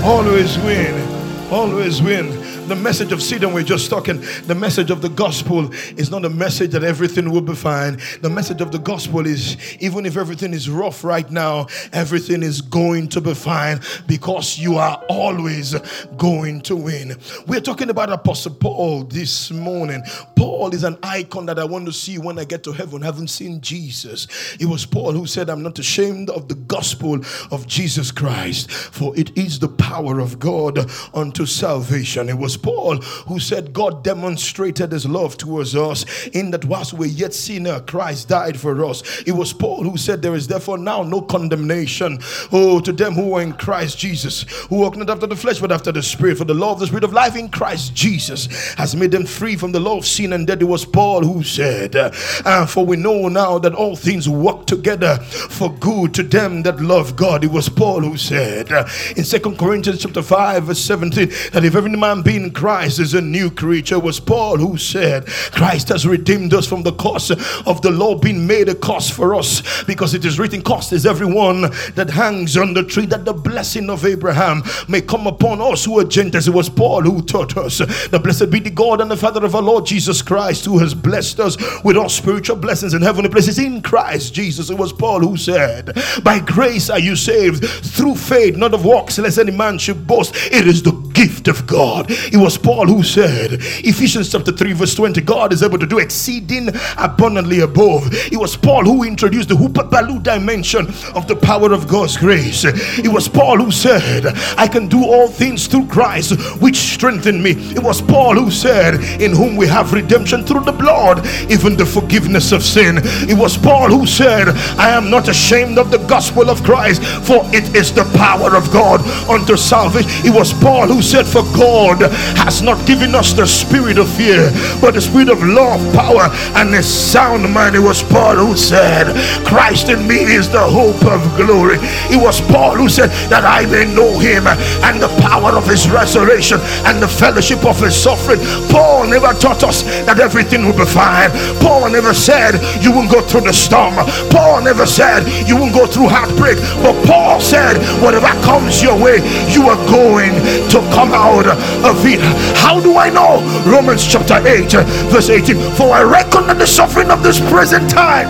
Always win. Always win the message of Sidon we're just talking, the message of the gospel is not a message that everything will be fine. The message of the gospel is even if everything is rough right now, everything is going to be fine because you are always going to win. We're talking about Apostle Paul this morning. Paul is an icon that I want to see when I get to heaven, Haven't seen Jesus. It was Paul who said, I'm not ashamed of the gospel of Jesus Christ, for it is the power of God unto salvation. It was Paul who said, God demonstrated his love towards us in that whilst we're yet sinner, Christ died for us. It was Paul who said, There is therefore now no condemnation. Oh, to them who are in Christ Jesus, who walk not after the flesh, but after the Spirit. For the law of the Spirit of life in Christ Jesus has made them free from the law of sin and death. It was Paul who said, uh, For we know now that all things work together for good to them that love God. It was Paul who said uh, in Second Corinthians chapter 5, verse 17, that if every man be in Christ is a new creature. It was Paul who said, Christ has redeemed us from the cost of the law being made a cost for us because it is written, Cost is everyone that hangs on the tree, that the blessing of Abraham may come upon us who are Gentiles. It was Paul who taught us, The blessed be the God and the Father of our Lord Jesus Christ, who has blessed us with all spiritual blessings in heavenly places in Christ Jesus. It was Paul who said, By grace are you saved through faith, not of works, lest any man should boast. It is the gift of God. It was Paul who said, Ephesians chapter 3, verse 20, God is able to do exceeding abundantly above. It was Paul who introduced the huperballo dimension of the power of God's grace. It was Paul who said, I can do all things through Christ, which strengthen me. It was Paul who said, In whom we have redemption through the blood, even the forgiveness of sin. It was Paul who said, I am not ashamed of the gospel of Christ, for it is the power of God unto salvation. It was Paul who said, For God has not given us the spirit of fear, but the spirit of love, power, and a sound mind. It was Paul who said, Christ in me is the hope of glory. It was Paul who said, That I may know him and the power of his resurrection and the fellowship of his suffering. Paul never taught us that everything will be fine. Paul never said you won't go through the storm. Paul never said you won't go through heartbreak. But Paul said, Whatever comes your way, you are going to come out of it. How do I know? Romans chapter 8, verse 18. For I reckon that the suffering of this present time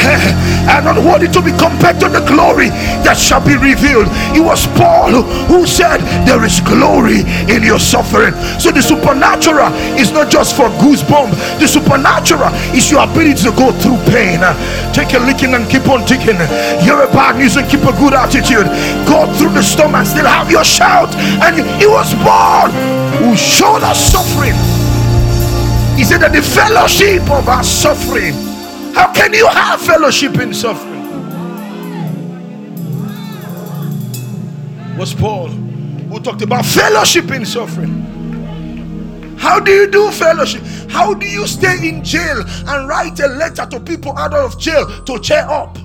and not worthy to be compared to the glory that shall be revealed. It was Paul who said, There is glory in your suffering. So the supernatural is not just for goosebumps, the supernatural is your ability to go through pain. Take a licking and keep on ticking. You're a bad news and keep a good attitude. Go through the storm and still have your shout. And it was Paul who showed us suffering. He said that the fellowship of our suffering how can you have fellowship in suffering? Was Paul who talked about fellowship in suffering? How do you do fellowship? How do you stay in jail and write a letter to people out of jail to cheer up?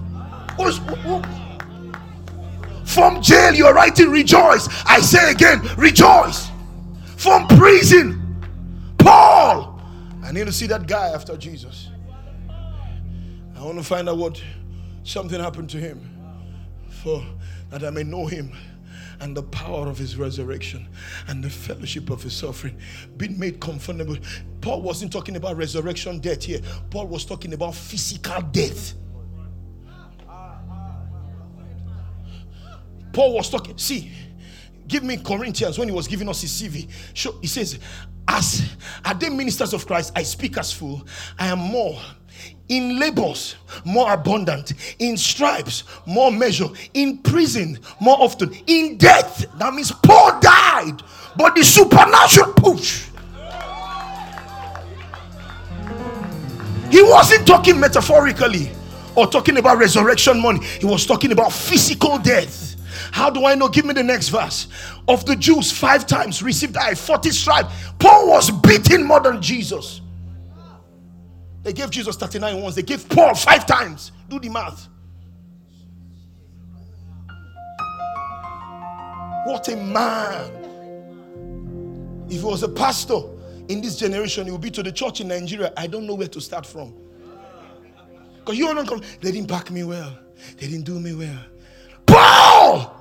From jail, you're writing rejoice. I say again, rejoice. From prison, Paul. I need to see that guy after Jesus. I want to find out what something happened to him for that I may know him and the power of his resurrection and the fellowship of his suffering being made confirmable. Paul wasn't talking about resurrection death here. Paul was talking about physical death. Paul was talking, see, give me Corinthians when he was giving us his CV. Show, he says, As are they ministers of Christ, I speak as fool. I am more in labors more abundant in stripes more measure in prison more often in death that means paul died but the supernatural push He wasn't talking metaphorically or talking about resurrection money, he was talking about physical death. How do I know? Give me the next verse. Of the Jews, five times received I 40 stripes. Paul was beaten more than Jesus. They gave Jesus 39 once, they gave Paul five times. Do the math. What a man. If he was a pastor in this generation, he would be to the church in Nigeria. I don't know where to start from. Because you don't come, they didn't back me well. They didn't do me well. Paul!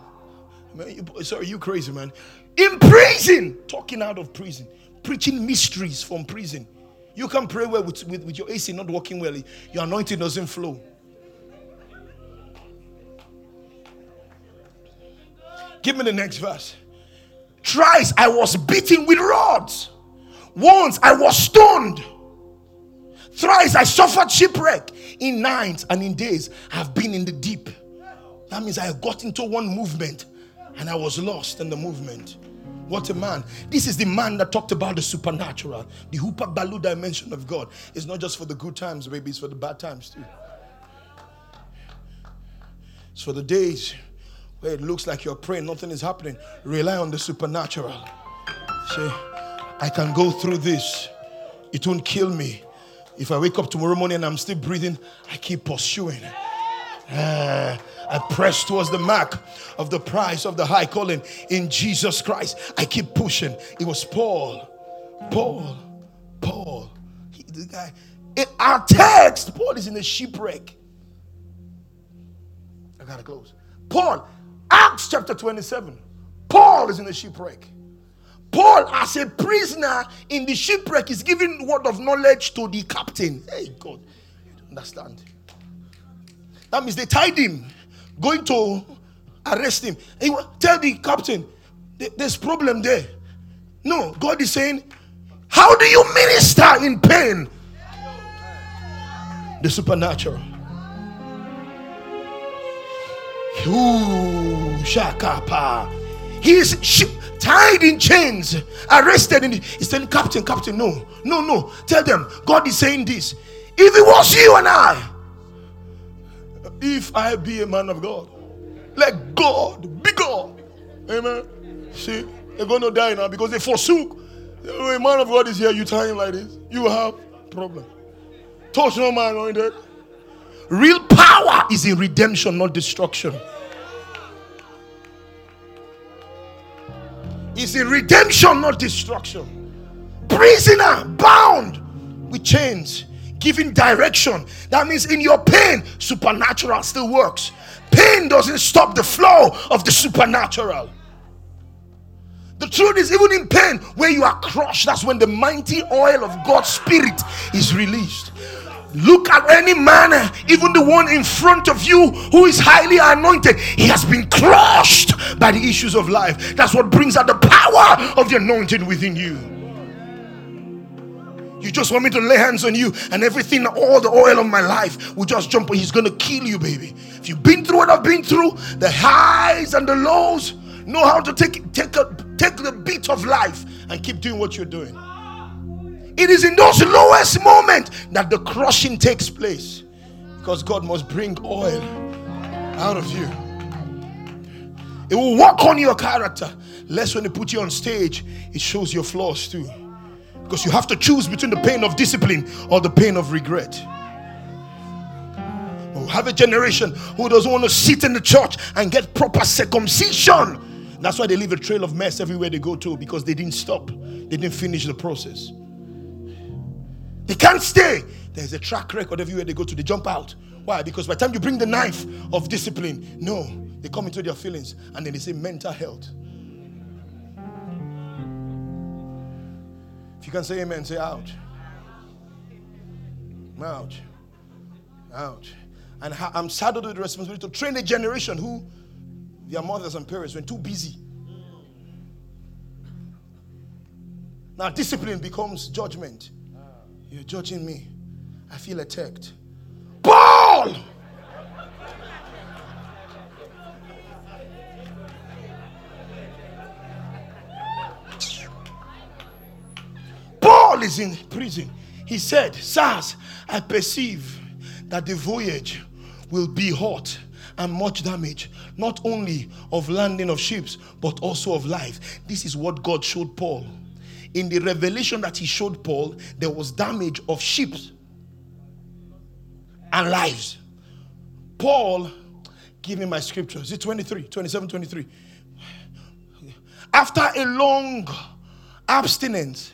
Man, you, sorry, you crazy, man. In prison, talking out of prison, preaching mysteries from prison. You can pray well with, with, with your AC not working well. Your anointing doesn't flow. Give me the next verse. Thrice I was beaten with rods. Once I was stoned. Thrice I suffered shipwreck. In nights and in days I have been in the deep. That means I got into one movement and I was lost in the movement. What a man. This is the man that talked about the supernatural, the huperballo dimension of God. It's not just for the good times, baby, it's for the bad times too. It's for the days where it looks like you're praying, nothing is happening. Rely on the supernatural. Say, I can go through this, it won't kill me. If I wake up tomorrow morning and I'm still breathing, I keep pursuing. Uh, I press towards the mark of the prize of the high calling in Jesus Christ. I keep pushing. It was Paul. Paul. Paul. He, the guy. In our text, Paul is in a shipwreck. I gotta close. Paul, Acts chapter 27. Paul is in a shipwreck. Paul, as a prisoner in the shipwreck, is giving word of knowledge to the captain. Hey, God, you don't understand. That means they tied him going to arrest him. He will tell the captain, there's problem there. No, God is saying, how do you minister in pain? The supernatural. Ooh, shakapa. He is sh- tied in chains, arrested. And he's telling Captain, Captain, no, no, no. Tell them, God is saying this. If it was you and I, if I be a man of God, let God be God. Amen. See, they're going to die now because they forsook. Oh, a man of God is here, you tie him like this, you have problem. Touch no man anointed. Real power is in redemption, not destruction. It's in redemption, not destruction. Prisoner, bound with chains giving direction. That means in your pain, supernatural still works. Pain doesn't stop the flow of the supernatural. The truth is, even in pain, where you are crushed, that's when the mighty oil of God's Spirit is released. Look at any man, even the one in front of you who is highly anointed. He has been crushed by the issues of life. That's what brings out the power of the anointing within you. You just want me to lay hands on you and everything, all the oil of my life will just jump. He's going to kill you, baby. If you've been through what I've been through, the highs and the lows, know how to take, take, a, take the beat of life and keep doing what you're doing. It is in those lowest moments that the crushing takes place because God must bring oil out of you. It will work on your character. Less when they put you on stage, it shows your flaws too. Because you have to choose between the pain of discipline or the pain of regret. We have a generation who doesn't want to sit in the church and get proper circumcision. That's why they leave a trail of mess everywhere they go to because they didn't stop, they didn't finish the process. They can't stay. There's a track record everywhere they go to, they jump out. Why? Because by the time you bring the knife of discipline, no, they come into their feelings and then they say mental health. If you can say amen, say ouch. Ouch. Ouch. And I'm saddled with the responsibility to train a generation who their mothers and parents were too busy. Now, discipline becomes judgment. You're judging me. I feel attacked. Is in prison. He said, Sirs, I perceive that the voyage will be hot and much damage, not only of landing of ships, but also of life. This is what God showed Paul. In the revelation that he showed Paul, there was damage of ships and lives. Paul, give me my scriptures. It's 23, 27, 23. After a long abstinence,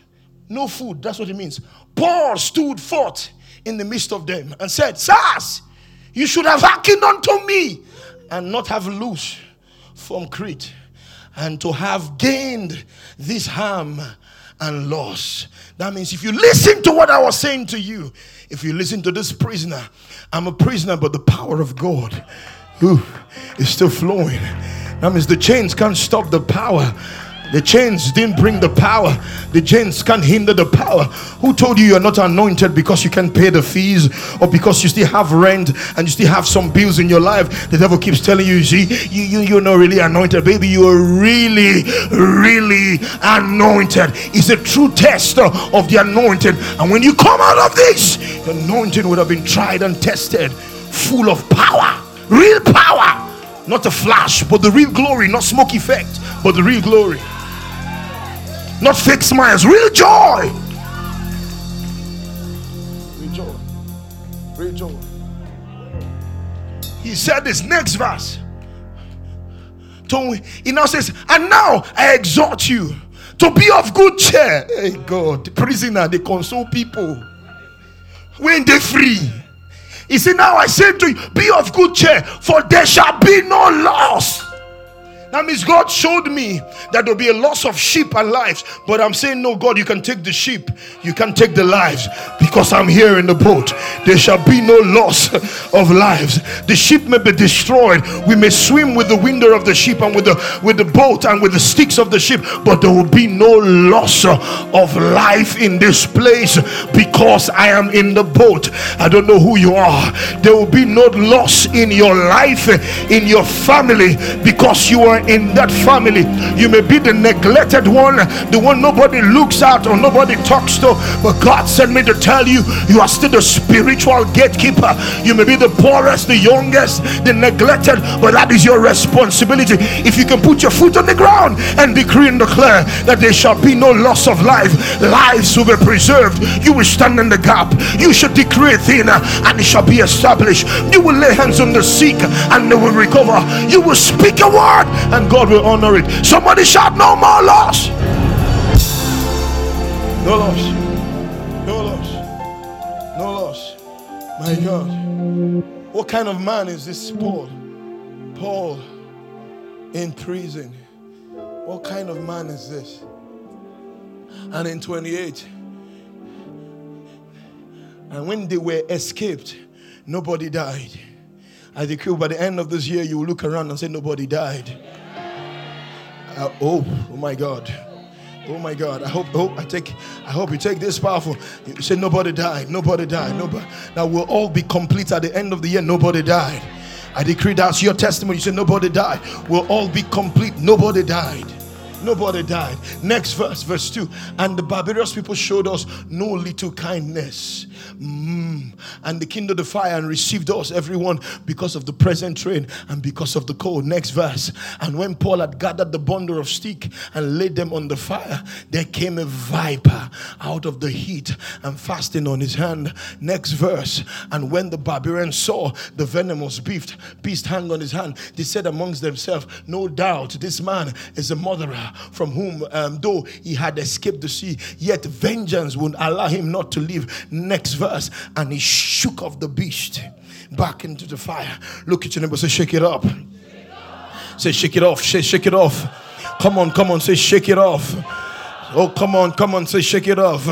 no food, that's what it means. Paul stood forth in the midst of them and said, Sirs, you should have hearkened unto me and not have loose from Crete and to have gained this harm and loss. That means if you listen to what I was saying to you, if you listen to this prisoner, I'm a prisoner, but the power of God ooh, is still flowing. That means the chains can't stop the power the chains didn't bring the power. The chains can't hinder the power. Who told you you're not anointed because you can't pay the fees or because you still have rent and you still have some bills in your life? The devil keeps telling you, see, you, you, you're not really anointed. Baby, you are really, really anointed. It's a true test of the anointed. And when you come out of this, the anointing would have been tried and tested, full of power, real power. Not a flash, but the real glory, not smoke effect, but the real glory. Not fake smiles, real joy. Real joy. Real joy. He said this next verse. He now says, And now I exhort you to be of good cheer. Hey God, the prisoner, they console people when they free. He said, Now I say to you, be of good cheer, for there shall be no loss that means God showed me that there'll be a loss of sheep and lives. But I'm saying, No, God, you can take the sheep, you can take the lives because I'm here in the boat. There shall be no loss of lives. The sheep may be destroyed. We may swim with the window of the sheep and with the with the boat and with the sticks of the ship, but there will be no loss of life in this place because I am in the boat. I don't know who you are. There will be no loss in your life, in your family, because you are in that family. You may be the neglected one, the one nobody looks at or nobody talks to, but God sent me to tell you, you are still the spiritual gatekeeper. You may be the poorest, the youngest, the neglected, but that is your responsibility. If you can put your foot on the ground and decree and declare that there shall be no loss of life, lives will be preserved. You will stand in the gap. You should decree a thing and it shall be established. You will lay hands on the sick and they will recover. You will speak a word and God will honor it. Somebody shout, No more loss. No loss. No loss. No loss. My God. What kind of man is this Paul? Paul in prison. What kind of man is this? And in 28, and when they were escaped, nobody died. I decree by the end of this year, you will look around and say, Nobody died. Uh, oh, oh my God. Oh my God. I hope, hope I take I hope you take this powerful. You say nobody died, nobody died, nobody. Now we'll all be complete at the end of the year. Nobody died. I decree that's your testimony. You say nobody died. We'll all be complete. Nobody died. Nobody died. Next verse, verse 2. And the barbarous people showed us no little kindness. Mm. And they kindled the fire and received us, everyone, because of the present rain and because of the cold. Next verse. And when Paul had gathered the bundle of stick and laid them on the fire, there came a viper out of the heat and fasting on his hand. Next verse. And when the barbarians saw the venomous beast, beast hang on his hand, they said amongst themselves, No doubt this man is a murderer from whom, um, though he had escaped the sea, yet vengeance would allow him not to live. Next verse. And he shook off the beast back into the fire. Look at your neighbor, say, shake it up. Say, shake it off. Say, shake it off. Come on, come on, say, shake it off. Oh, come on, come on, say, shake it off.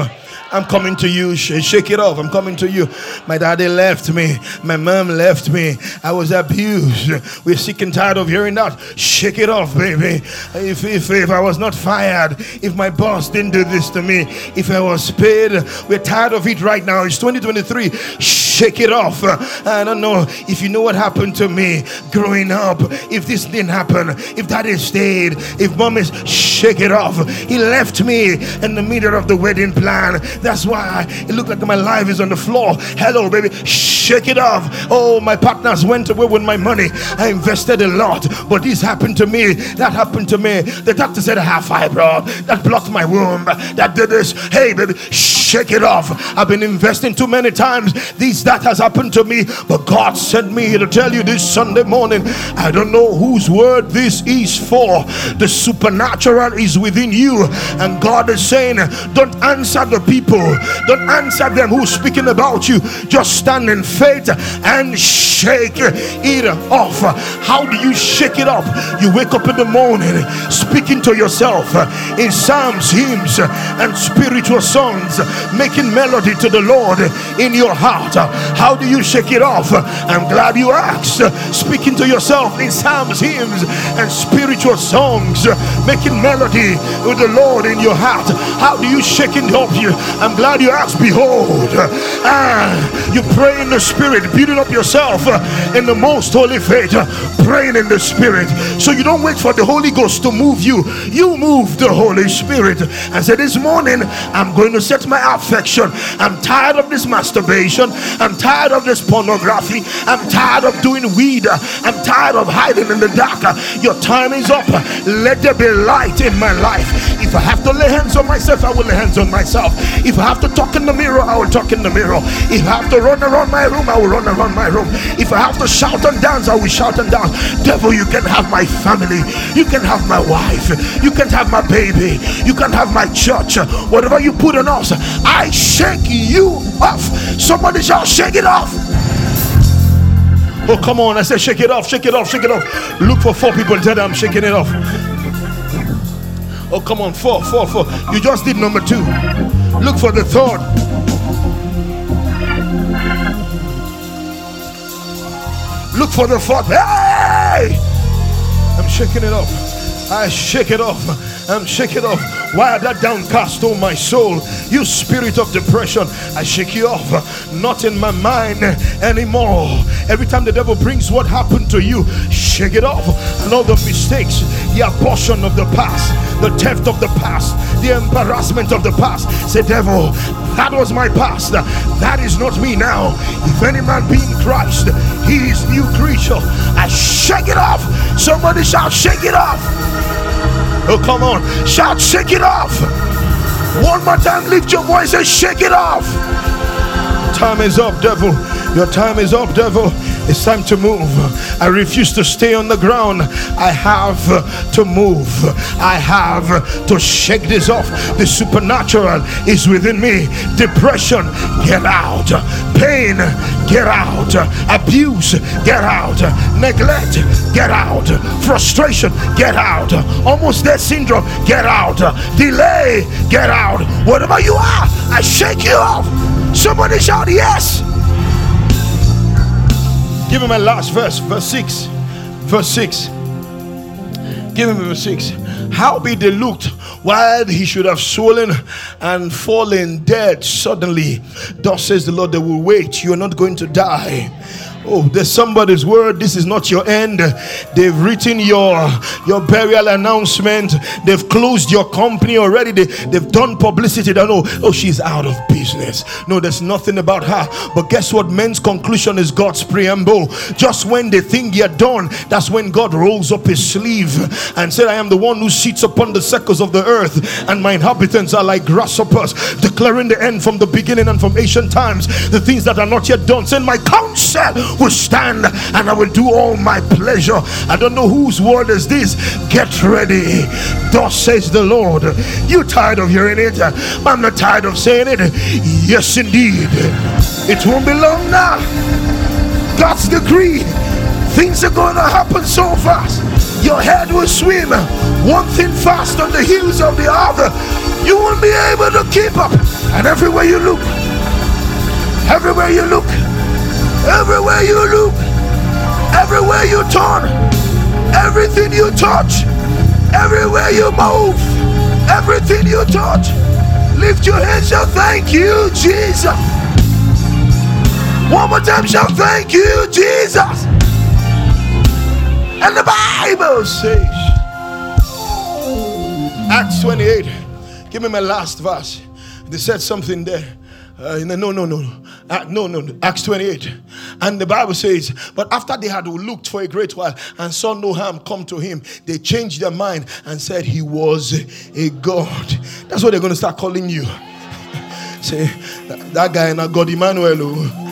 I'm coming to you. Shake it off. I'm coming to you. My daddy left me. My mom left me. I was abused. We're sick and tired of hearing that. Shake it off, baby. If, if, if I was not fired, if my boss didn't do this to me, if I was paid, we're tired of it right now. It's 2023. Shake shake it off. I don't know if you know what happened to me growing up. If this didn't happen, if daddy stayed, if mom is shake it off. He left me in the middle of the wedding plan. That's why it looked like my life is on the floor. Hello, baby. Shake it off. Oh, my partners went away with my money. I invested a lot, but this happened to me. That happened to me. The doctor said I have fibroid. That blocked my womb. That did this. Hey, baby, shake it off. I've been investing too many times. This that has happened to me, but God sent me to tell you this Sunday morning. I don't know whose word this is for. The supernatural is within you, and God is saying, Don't answer the people, don't answer them who's speaking about you. Just stand in faith and shake it off. How do you shake it off? You wake up in the morning speaking to yourself in psalms, hymns, and spiritual songs, making melody to the Lord in your heart. How do you shake it off? I'm glad you asked. Speaking to yourself in psalms, hymns, and spiritual songs, making melody with the Lord in your heart. How do you shake it off? I'm glad you asked. Behold, ah, you pray in the spirit, building up yourself in the most holy faith, praying in the spirit. So you don't wait for the Holy Ghost to move you, you move the Holy Spirit. And say, This morning, I'm going to set my affection. I'm tired of this masturbation. I'm tired of this pornography. I'm tired of doing weed. I'm tired of hiding in the dark. Your time is up. Let there be light in my life. If I have to lay hands on myself, I will lay hands on myself. If I have to talk in the mirror, I will talk in the mirror. If I have to run around my room, I will run around my room. If I have to shout and dance, I will shout and dance. Devil, you can have my family. You can have my wife. You can have my baby. You can have my church. Whatever you put on us, I shake you off. Somebody shall shake it off. Oh, come on. I said, shake it off, shake it off, shake it off. Look for four people and tell them I'm shaking it off. Oh, come on. Four, four, four. You just did number two. Look for the third. Look for the fourth. Hey! I'm shaking it off. I shake it off. I'm shaking it off. Why are that downcast, oh my soul? You spirit of depression, I shake you off. Not in my mind anymore. Every time the devil brings what happened to you, shake it off. And all the mistakes, the abortion of the past, the theft of the past, the embarrassment of the past. Say, devil, that was my past. That is not me now. If any man be in Christ, he is new creature. I shake it off. Somebody shout, shake it off. Oh, come on. Shout, shake it off. One more time, lift your voice and shake it off. Time is up, devil. Your time is up, devil. It's time to move. I refuse to stay on the ground. I have to move. I have to shake this off. The supernatural is within me. Depression, get out. Pain, get out. Abuse, get out. Neglect, get out. Frustration, get out. Almost death syndrome, get out. Delay, get out. Whatever you are, I shake you off. Somebody shout yes. Give him my last verse, verse 6. Verse 6. Give him verse 6. How be they looked while he should have swollen and fallen dead suddenly. Thus says the Lord, they will wait. You are not going to die. Oh, there's somebody's word. This is not your end. They've written your your burial announcement. They've closed your company already. They, they've done publicity. They know, oh, she's out of business. No, there's nothing about her. But guess what? Men's conclusion is God's preamble. Just when they think you're done, that's when God rolls up his sleeve and said, I am the one who sits upon the circles of the earth, and my inhabitants are like grasshoppers, declaring the end from the beginning and from ancient times, the things that are not yet done. Send my counsel will stand and I will do all my pleasure. I don't know whose word is this. Get ready. Thus says the Lord. You tired of hearing it? I'm not tired of saying it. Yes, indeed. It won't be long now. God's decree. Things are going to happen so fast. Your head will swim one thing fast on the heels of the other. You won't be able to keep up. And everywhere you look, everywhere you look, Everywhere you look, everywhere you turn, everything you touch, everywhere you move, everything you touch, lift your hands and thank you, Jesus. One more time, shout, Thank you, Jesus. And the Bible says, Acts 28. Give me my last verse. They said something there. Uh, no, no, no, no. Uh, no, no, no. Acts 28. And the Bible says, But after they had looked for a great while and saw no harm come to him, they changed their mind and said he was a God. That's what they're going to start calling you. Say, that guy in a God Emmanuel. Oh.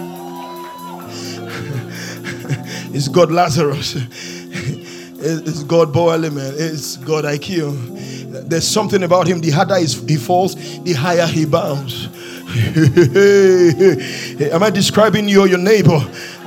it's God Lazarus. It's God Bo. It's God IQ. There's something about him. The harder he falls, the higher he bounds. Am I describing you or your neighbor?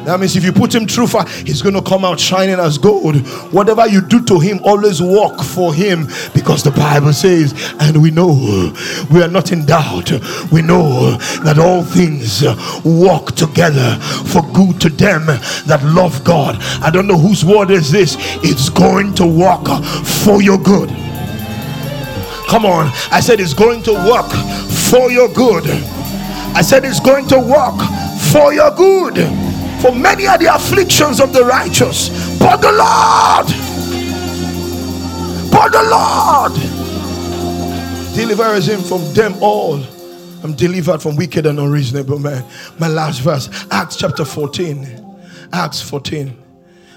That means if you put him through fire, he's going to come out shining as gold. Whatever you do to him, always walk for him because the Bible says, and we know we are not in doubt. We know that all things walk together for good to them that love God. I don't know whose word is this. It's going to work for your good. Come on. I said it's going to work for your good. I said it's going to work for your good. For many are the afflictions of the righteous, but the Lord, but the Lord delivers him from them all. I'm delivered from wicked and unreasonable men. My last verse, Acts chapter 14. Acts 14.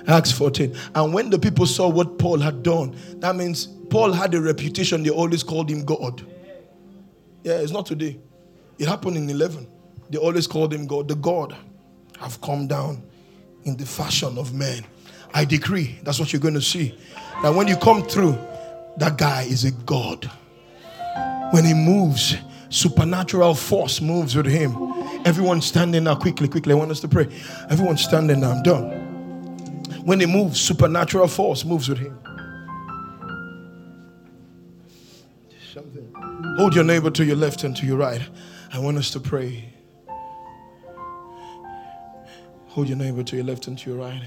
Acts 14. And when the people saw what Paul had done, that means Paul had a reputation, they always called him God. Yeah, it's not today. It happened in 11. They always called him God. The God have come down in the fashion of man. I decree, that's what you're going to see. That when you come through, that guy is a God. When he moves, supernatural force moves with him. Everyone standing now, quickly, quickly. I want us to pray. Everyone standing now, I'm done. When he moves, supernatural force moves with him. Hold your neighbor to your left and to your right. I want us to pray. Hold your neighbor to your left and to your right.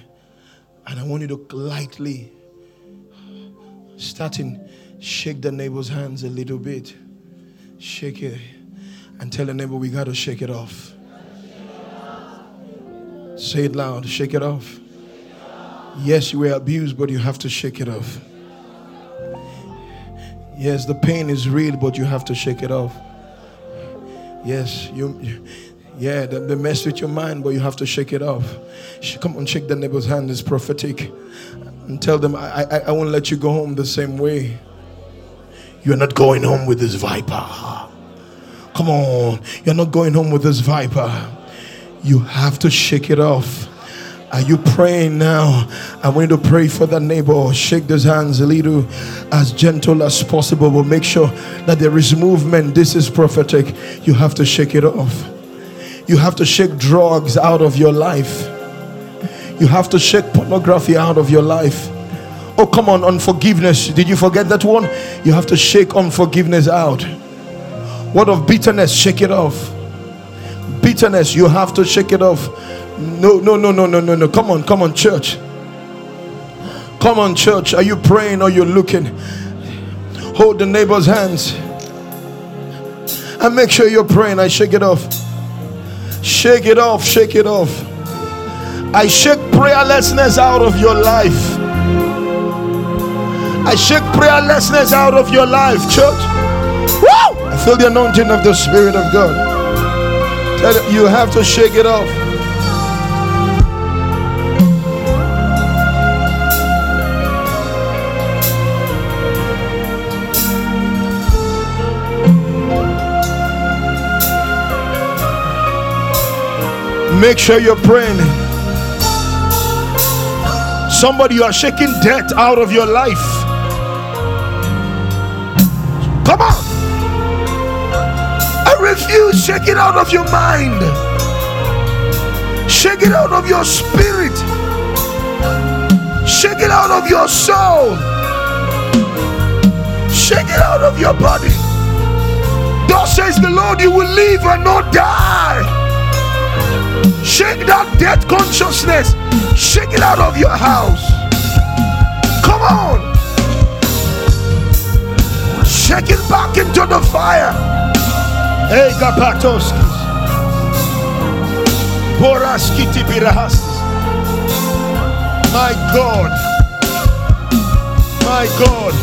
And I want you to lightly, starting, shake the neighbor's hands a little bit. Shake it. And tell the neighbor, we got to shake it off. Say it loud. Shake it off. Yes, you were abused, but you have to shake it off. Yes, the pain is real, but you have to shake it off. Yes, you, yeah, they, they mess with your mind, but you have to shake it off. Come on, shake the neighbor's hand. It's prophetic. And tell them, I, I, I won't let you go home the same way. You're not going home with this viper. Come on. You're not going home with this viper. You have to shake it off. Are you praying now? I want you to pray for that neighbor. Shake those hands a little as gentle as possible, but make sure that there is movement. This is prophetic. You have to shake it off. You have to shake drugs out of your life. You have to shake pornography out of your life. Oh, come on, unforgiveness. Did you forget that one? You have to shake unforgiveness out. What of bitterness? Shake it off. Bitterness, you have to shake it off. No, no, no, no, no, no, no. Come on, come on, church. Come on, church. Are you praying or you're looking? Hold the neighbor's hands and make sure you're praying. I shake it off. Shake it off, shake it off. I shake prayerlessness out of your life. I shake prayerlessness out of your life, church. Woo! I feel the anointing of the Spirit of God. You have to shake it off. Make sure you're praying. Somebody, you are shaking death out of your life. Come on. I refuse. Shake it out of your mind. Shake it out of your spirit. Shake it out of your soul. Shake it out of your body. Thus says the Lord, you will live and not die. Shake that death consciousness. Shake it out of your house. Come on. Shake it back into the fire. Hey, Gapatoskis. Boraskiti birahastis. My God. My God.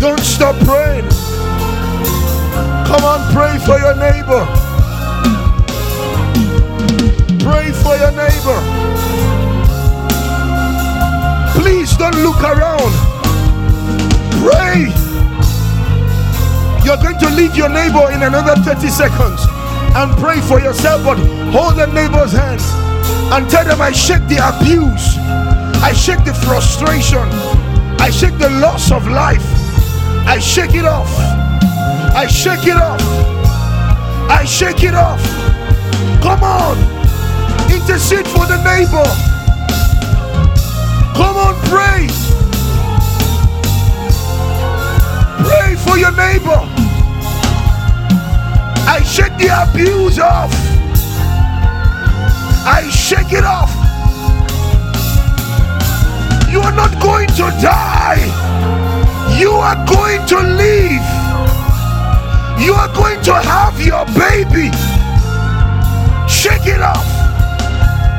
Don't stop praying. Come on, pray for your neighbor. Around. Pray. You're going to leave your neighbor in another 30 seconds and pray for yourself, but hold the neighbor's hands and tell them, I shake the abuse, I shake the frustration, I shake the loss of life, I shake it off, I shake it off, I shake it off. Come on, intercede for the neighbor. Come on, pray. For your neighbor. I shake the abuse off. I shake it off. You are not going to die. You are going to live. You are going to have your baby. Shake it off.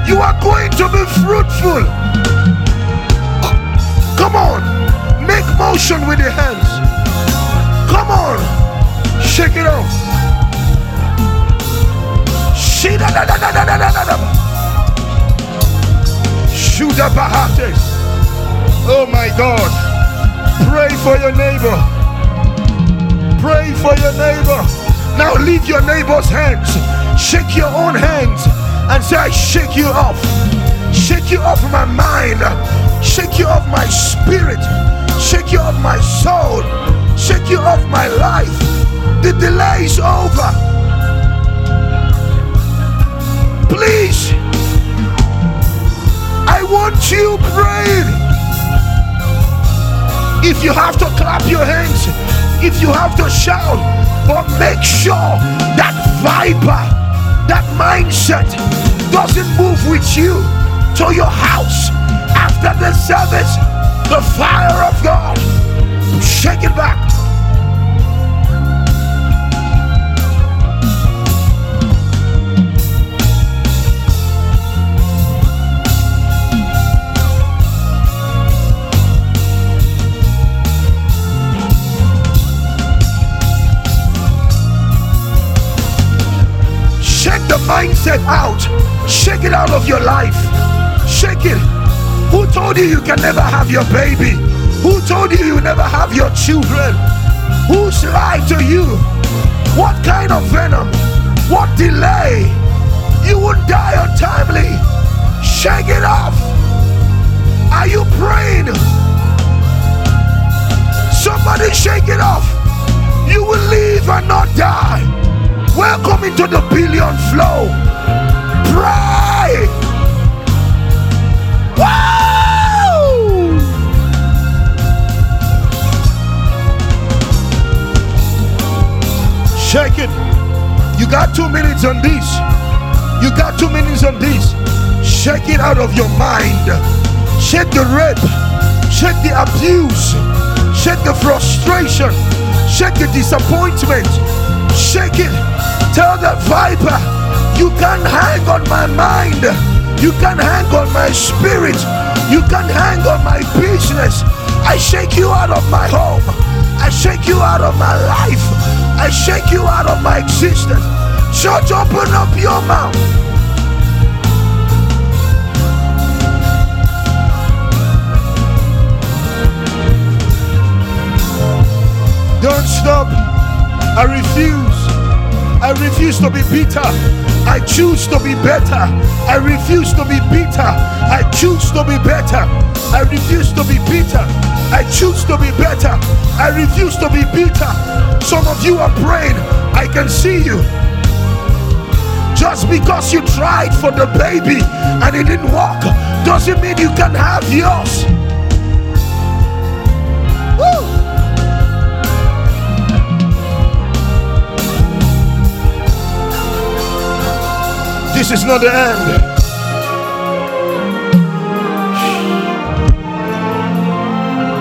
You are going to be fruitful. Come on. Make motion with your hands. On. Shake it off. Shuda Bahates. Oh my God. Pray for your neighbor. Pray for your neighbor. Now leave your neighbor's hands. Shake your own hands and say, I shake you off. Shake you off my mind. Shake you off my spirit. Shake you off my soul. Shake you off my life. The delay is over. Please, I want you praying. If you have to clap your hands, if you have to shout, but make sure that viper, that mindset doesn't move with you to your house after the service. The fire of God, shake it back. Mindset out. Shake it out of your life. Shake it. Who told you you can never have your baby? Who told you you never have your children? Who's lied to you? What kind of venom? What delay? You won't die untimely. Shake it off. Are you praying? Somebody shake it off. You will live and not die. Welcome into the billion flow. Pray. Wow! Shake it. You got two minutes on this. You got two minutes on this. Shake it out of your mind. Shake the rape. Shake the abuse. Shake the frustration. Shake the disappointment. Shake it. Tell the viper, you can't hang on my mind. You can't hang on my spirit. You can't hang on my business. I shake you out of my home. I shake you out of my life. I shake you out of my existence. Church, open up your mouth. Don't stop. I refuse. I refuse to be bitter. I choose to be better. I refuse to be bitter. I choose to be better. I refuse to be bitter. I choose to be better. I refuse to be bitter. Some of you are praying. I can see you. Just because you tried for the baby and it didn't work doesn't mean you can have yours. This is not the end.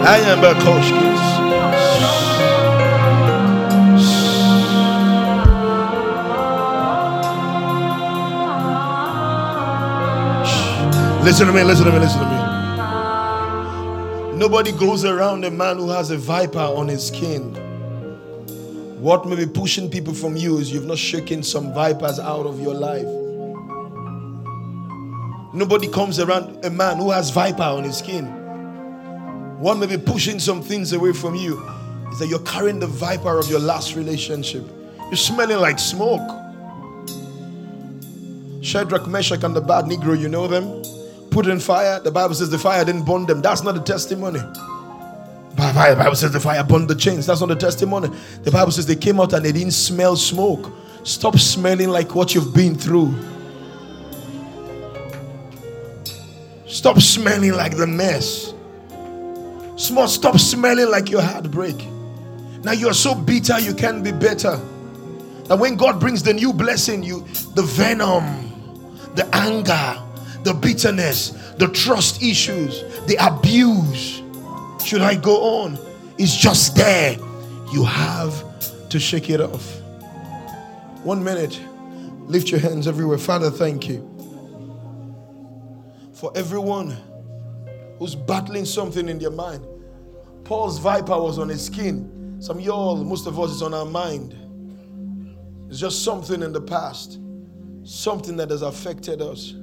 I am a Koshkis. Listen to me, listen to me, listen to me. Nobody goes around a man who has a viper on his skin. What may be pushing people from you is you've not shaken some vipers out of your life. Nobody comes around a man who has viper on his skin. One may be pushing some things away from you is that you're carrying the viper of your last relationship. You're smelling like smoke. Shadrach, Meshach, and Abednego, you know them? Put in fire. The Bible says the fire didn't burn them. That's not a testimony. The Bible says the fire burned the chains. That's not a testimony. The Bible says they came out and they didn't smell smoke. Stop smelling like what you've been through. Stop smelling like the mess. Small, stop smelling like your heartbreak. Now you're so bitter, you can't be better. And when God brings the new blessing, you the venom, the anger, the bitterness, the trust issues, the abuse. Should I go on? It's just there. You have to shake it off. One minute. Lift your hands everywhere. Father, thank you for everyone who's battling something in their mind. Paul's viper was on his skin. Some y'all, most of us, is on our mind. It's just something in the past, something that has affected us.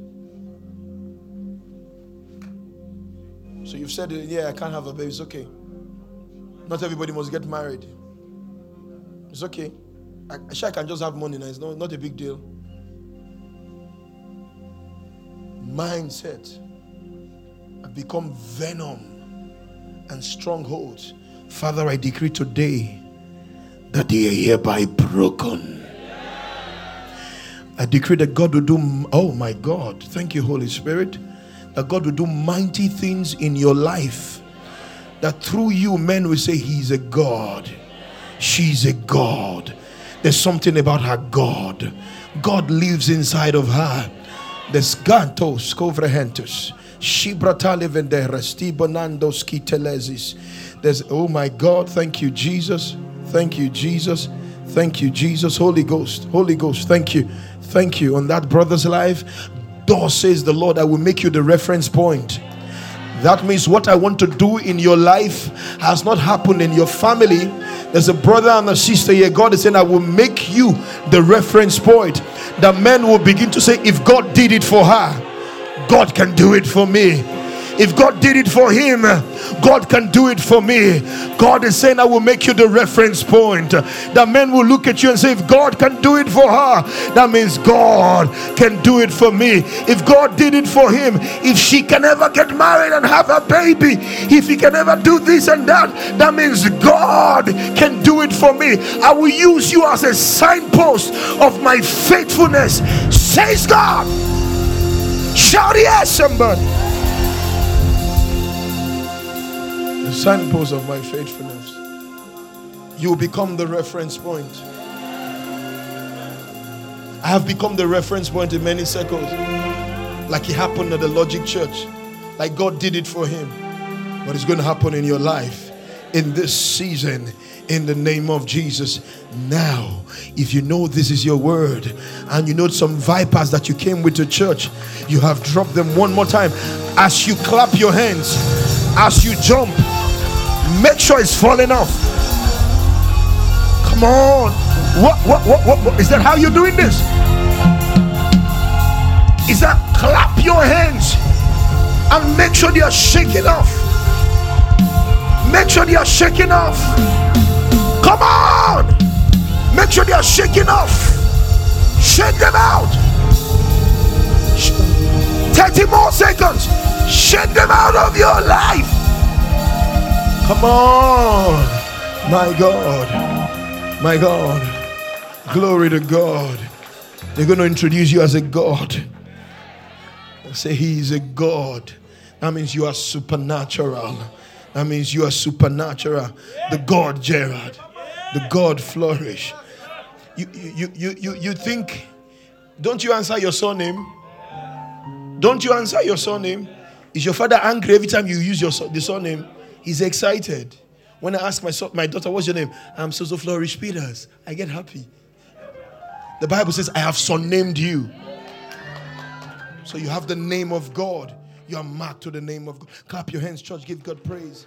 So you've said, Yeah, I can't have a baby. It's okay. Not everybody must get married. It's okay. I, I can just have money now. It's not a big deal. Mindset have become venom and strongholds. Father, I decree today that they are hereby broken. I decree that God will do, oh my God, thank you, Holy Spirit that God will do mighty things in your life. That through you, men will say, He's a God. She's a God. There's something about her God. God lives inside of her. There's gantos covrehentus. Shibrata levenderes tibonandos kitelezis. There's oh my God, thank you, Jesus. Thank you, Jesus. Thank you, Jesus. Holy Ghost. Holy Ghost. Thank you. Thank you. On that brother's life, Thus says the Lord, I will make you the reference point. That means what I want to do in your life has not happened in your family. There's a brother and a sister here. God is saying, I will make you the reference point. That men will begin to say, if God did it for her, God can do it for me. If God did it for him, God can do it for me. God is saying, I will make you the reference point. That men will look at you and say, If God can do it for her, that means God can do it for me. If God did it for him, if she can ever get married and have a baby, if he can ever do this and that, that means God can do it for me. I will use you as a signpost of my faithfulness, says God. Shout yes, somebody. The signpost of my faithfulness. You become the reference point. I have become the reference point in many circles, like it happened at the Logic Church, like God did it for him. But it's going to happen in your life in this season in the name of Jesus. Now, if you know this is your word and you know some vipers that you came with to church, you have dropped them one more time. As you clap your hands, as you jump, Make sure it's falling off. Come on. What, what, what, what, what? Is that how you're doing this? Is that clap your hands and make sure they are shaking off. Make sure they are shaking off. Come on. Make sure they are shaking off. Shake them out. 30 more seconds. Shake them out of your life. Come on. My God. My God. Glory to God. They're going to introduce you as a God. Say, He is a God. That means you are supernatural. That means you are supernatural. The God Gerard. The God flourish. You, you, you, you, you think, don't you answer your surname? Don't you answer your surname? Is your father angry every time you use your the surname? He's excited. When I ask my, son, my daughter, What's your name? I'm Soso Flourish Peters. I get happy. The Bible says, I have son named you. So you have the name of God. You are marked to the name of God. Clap your hands, church. Give God praise.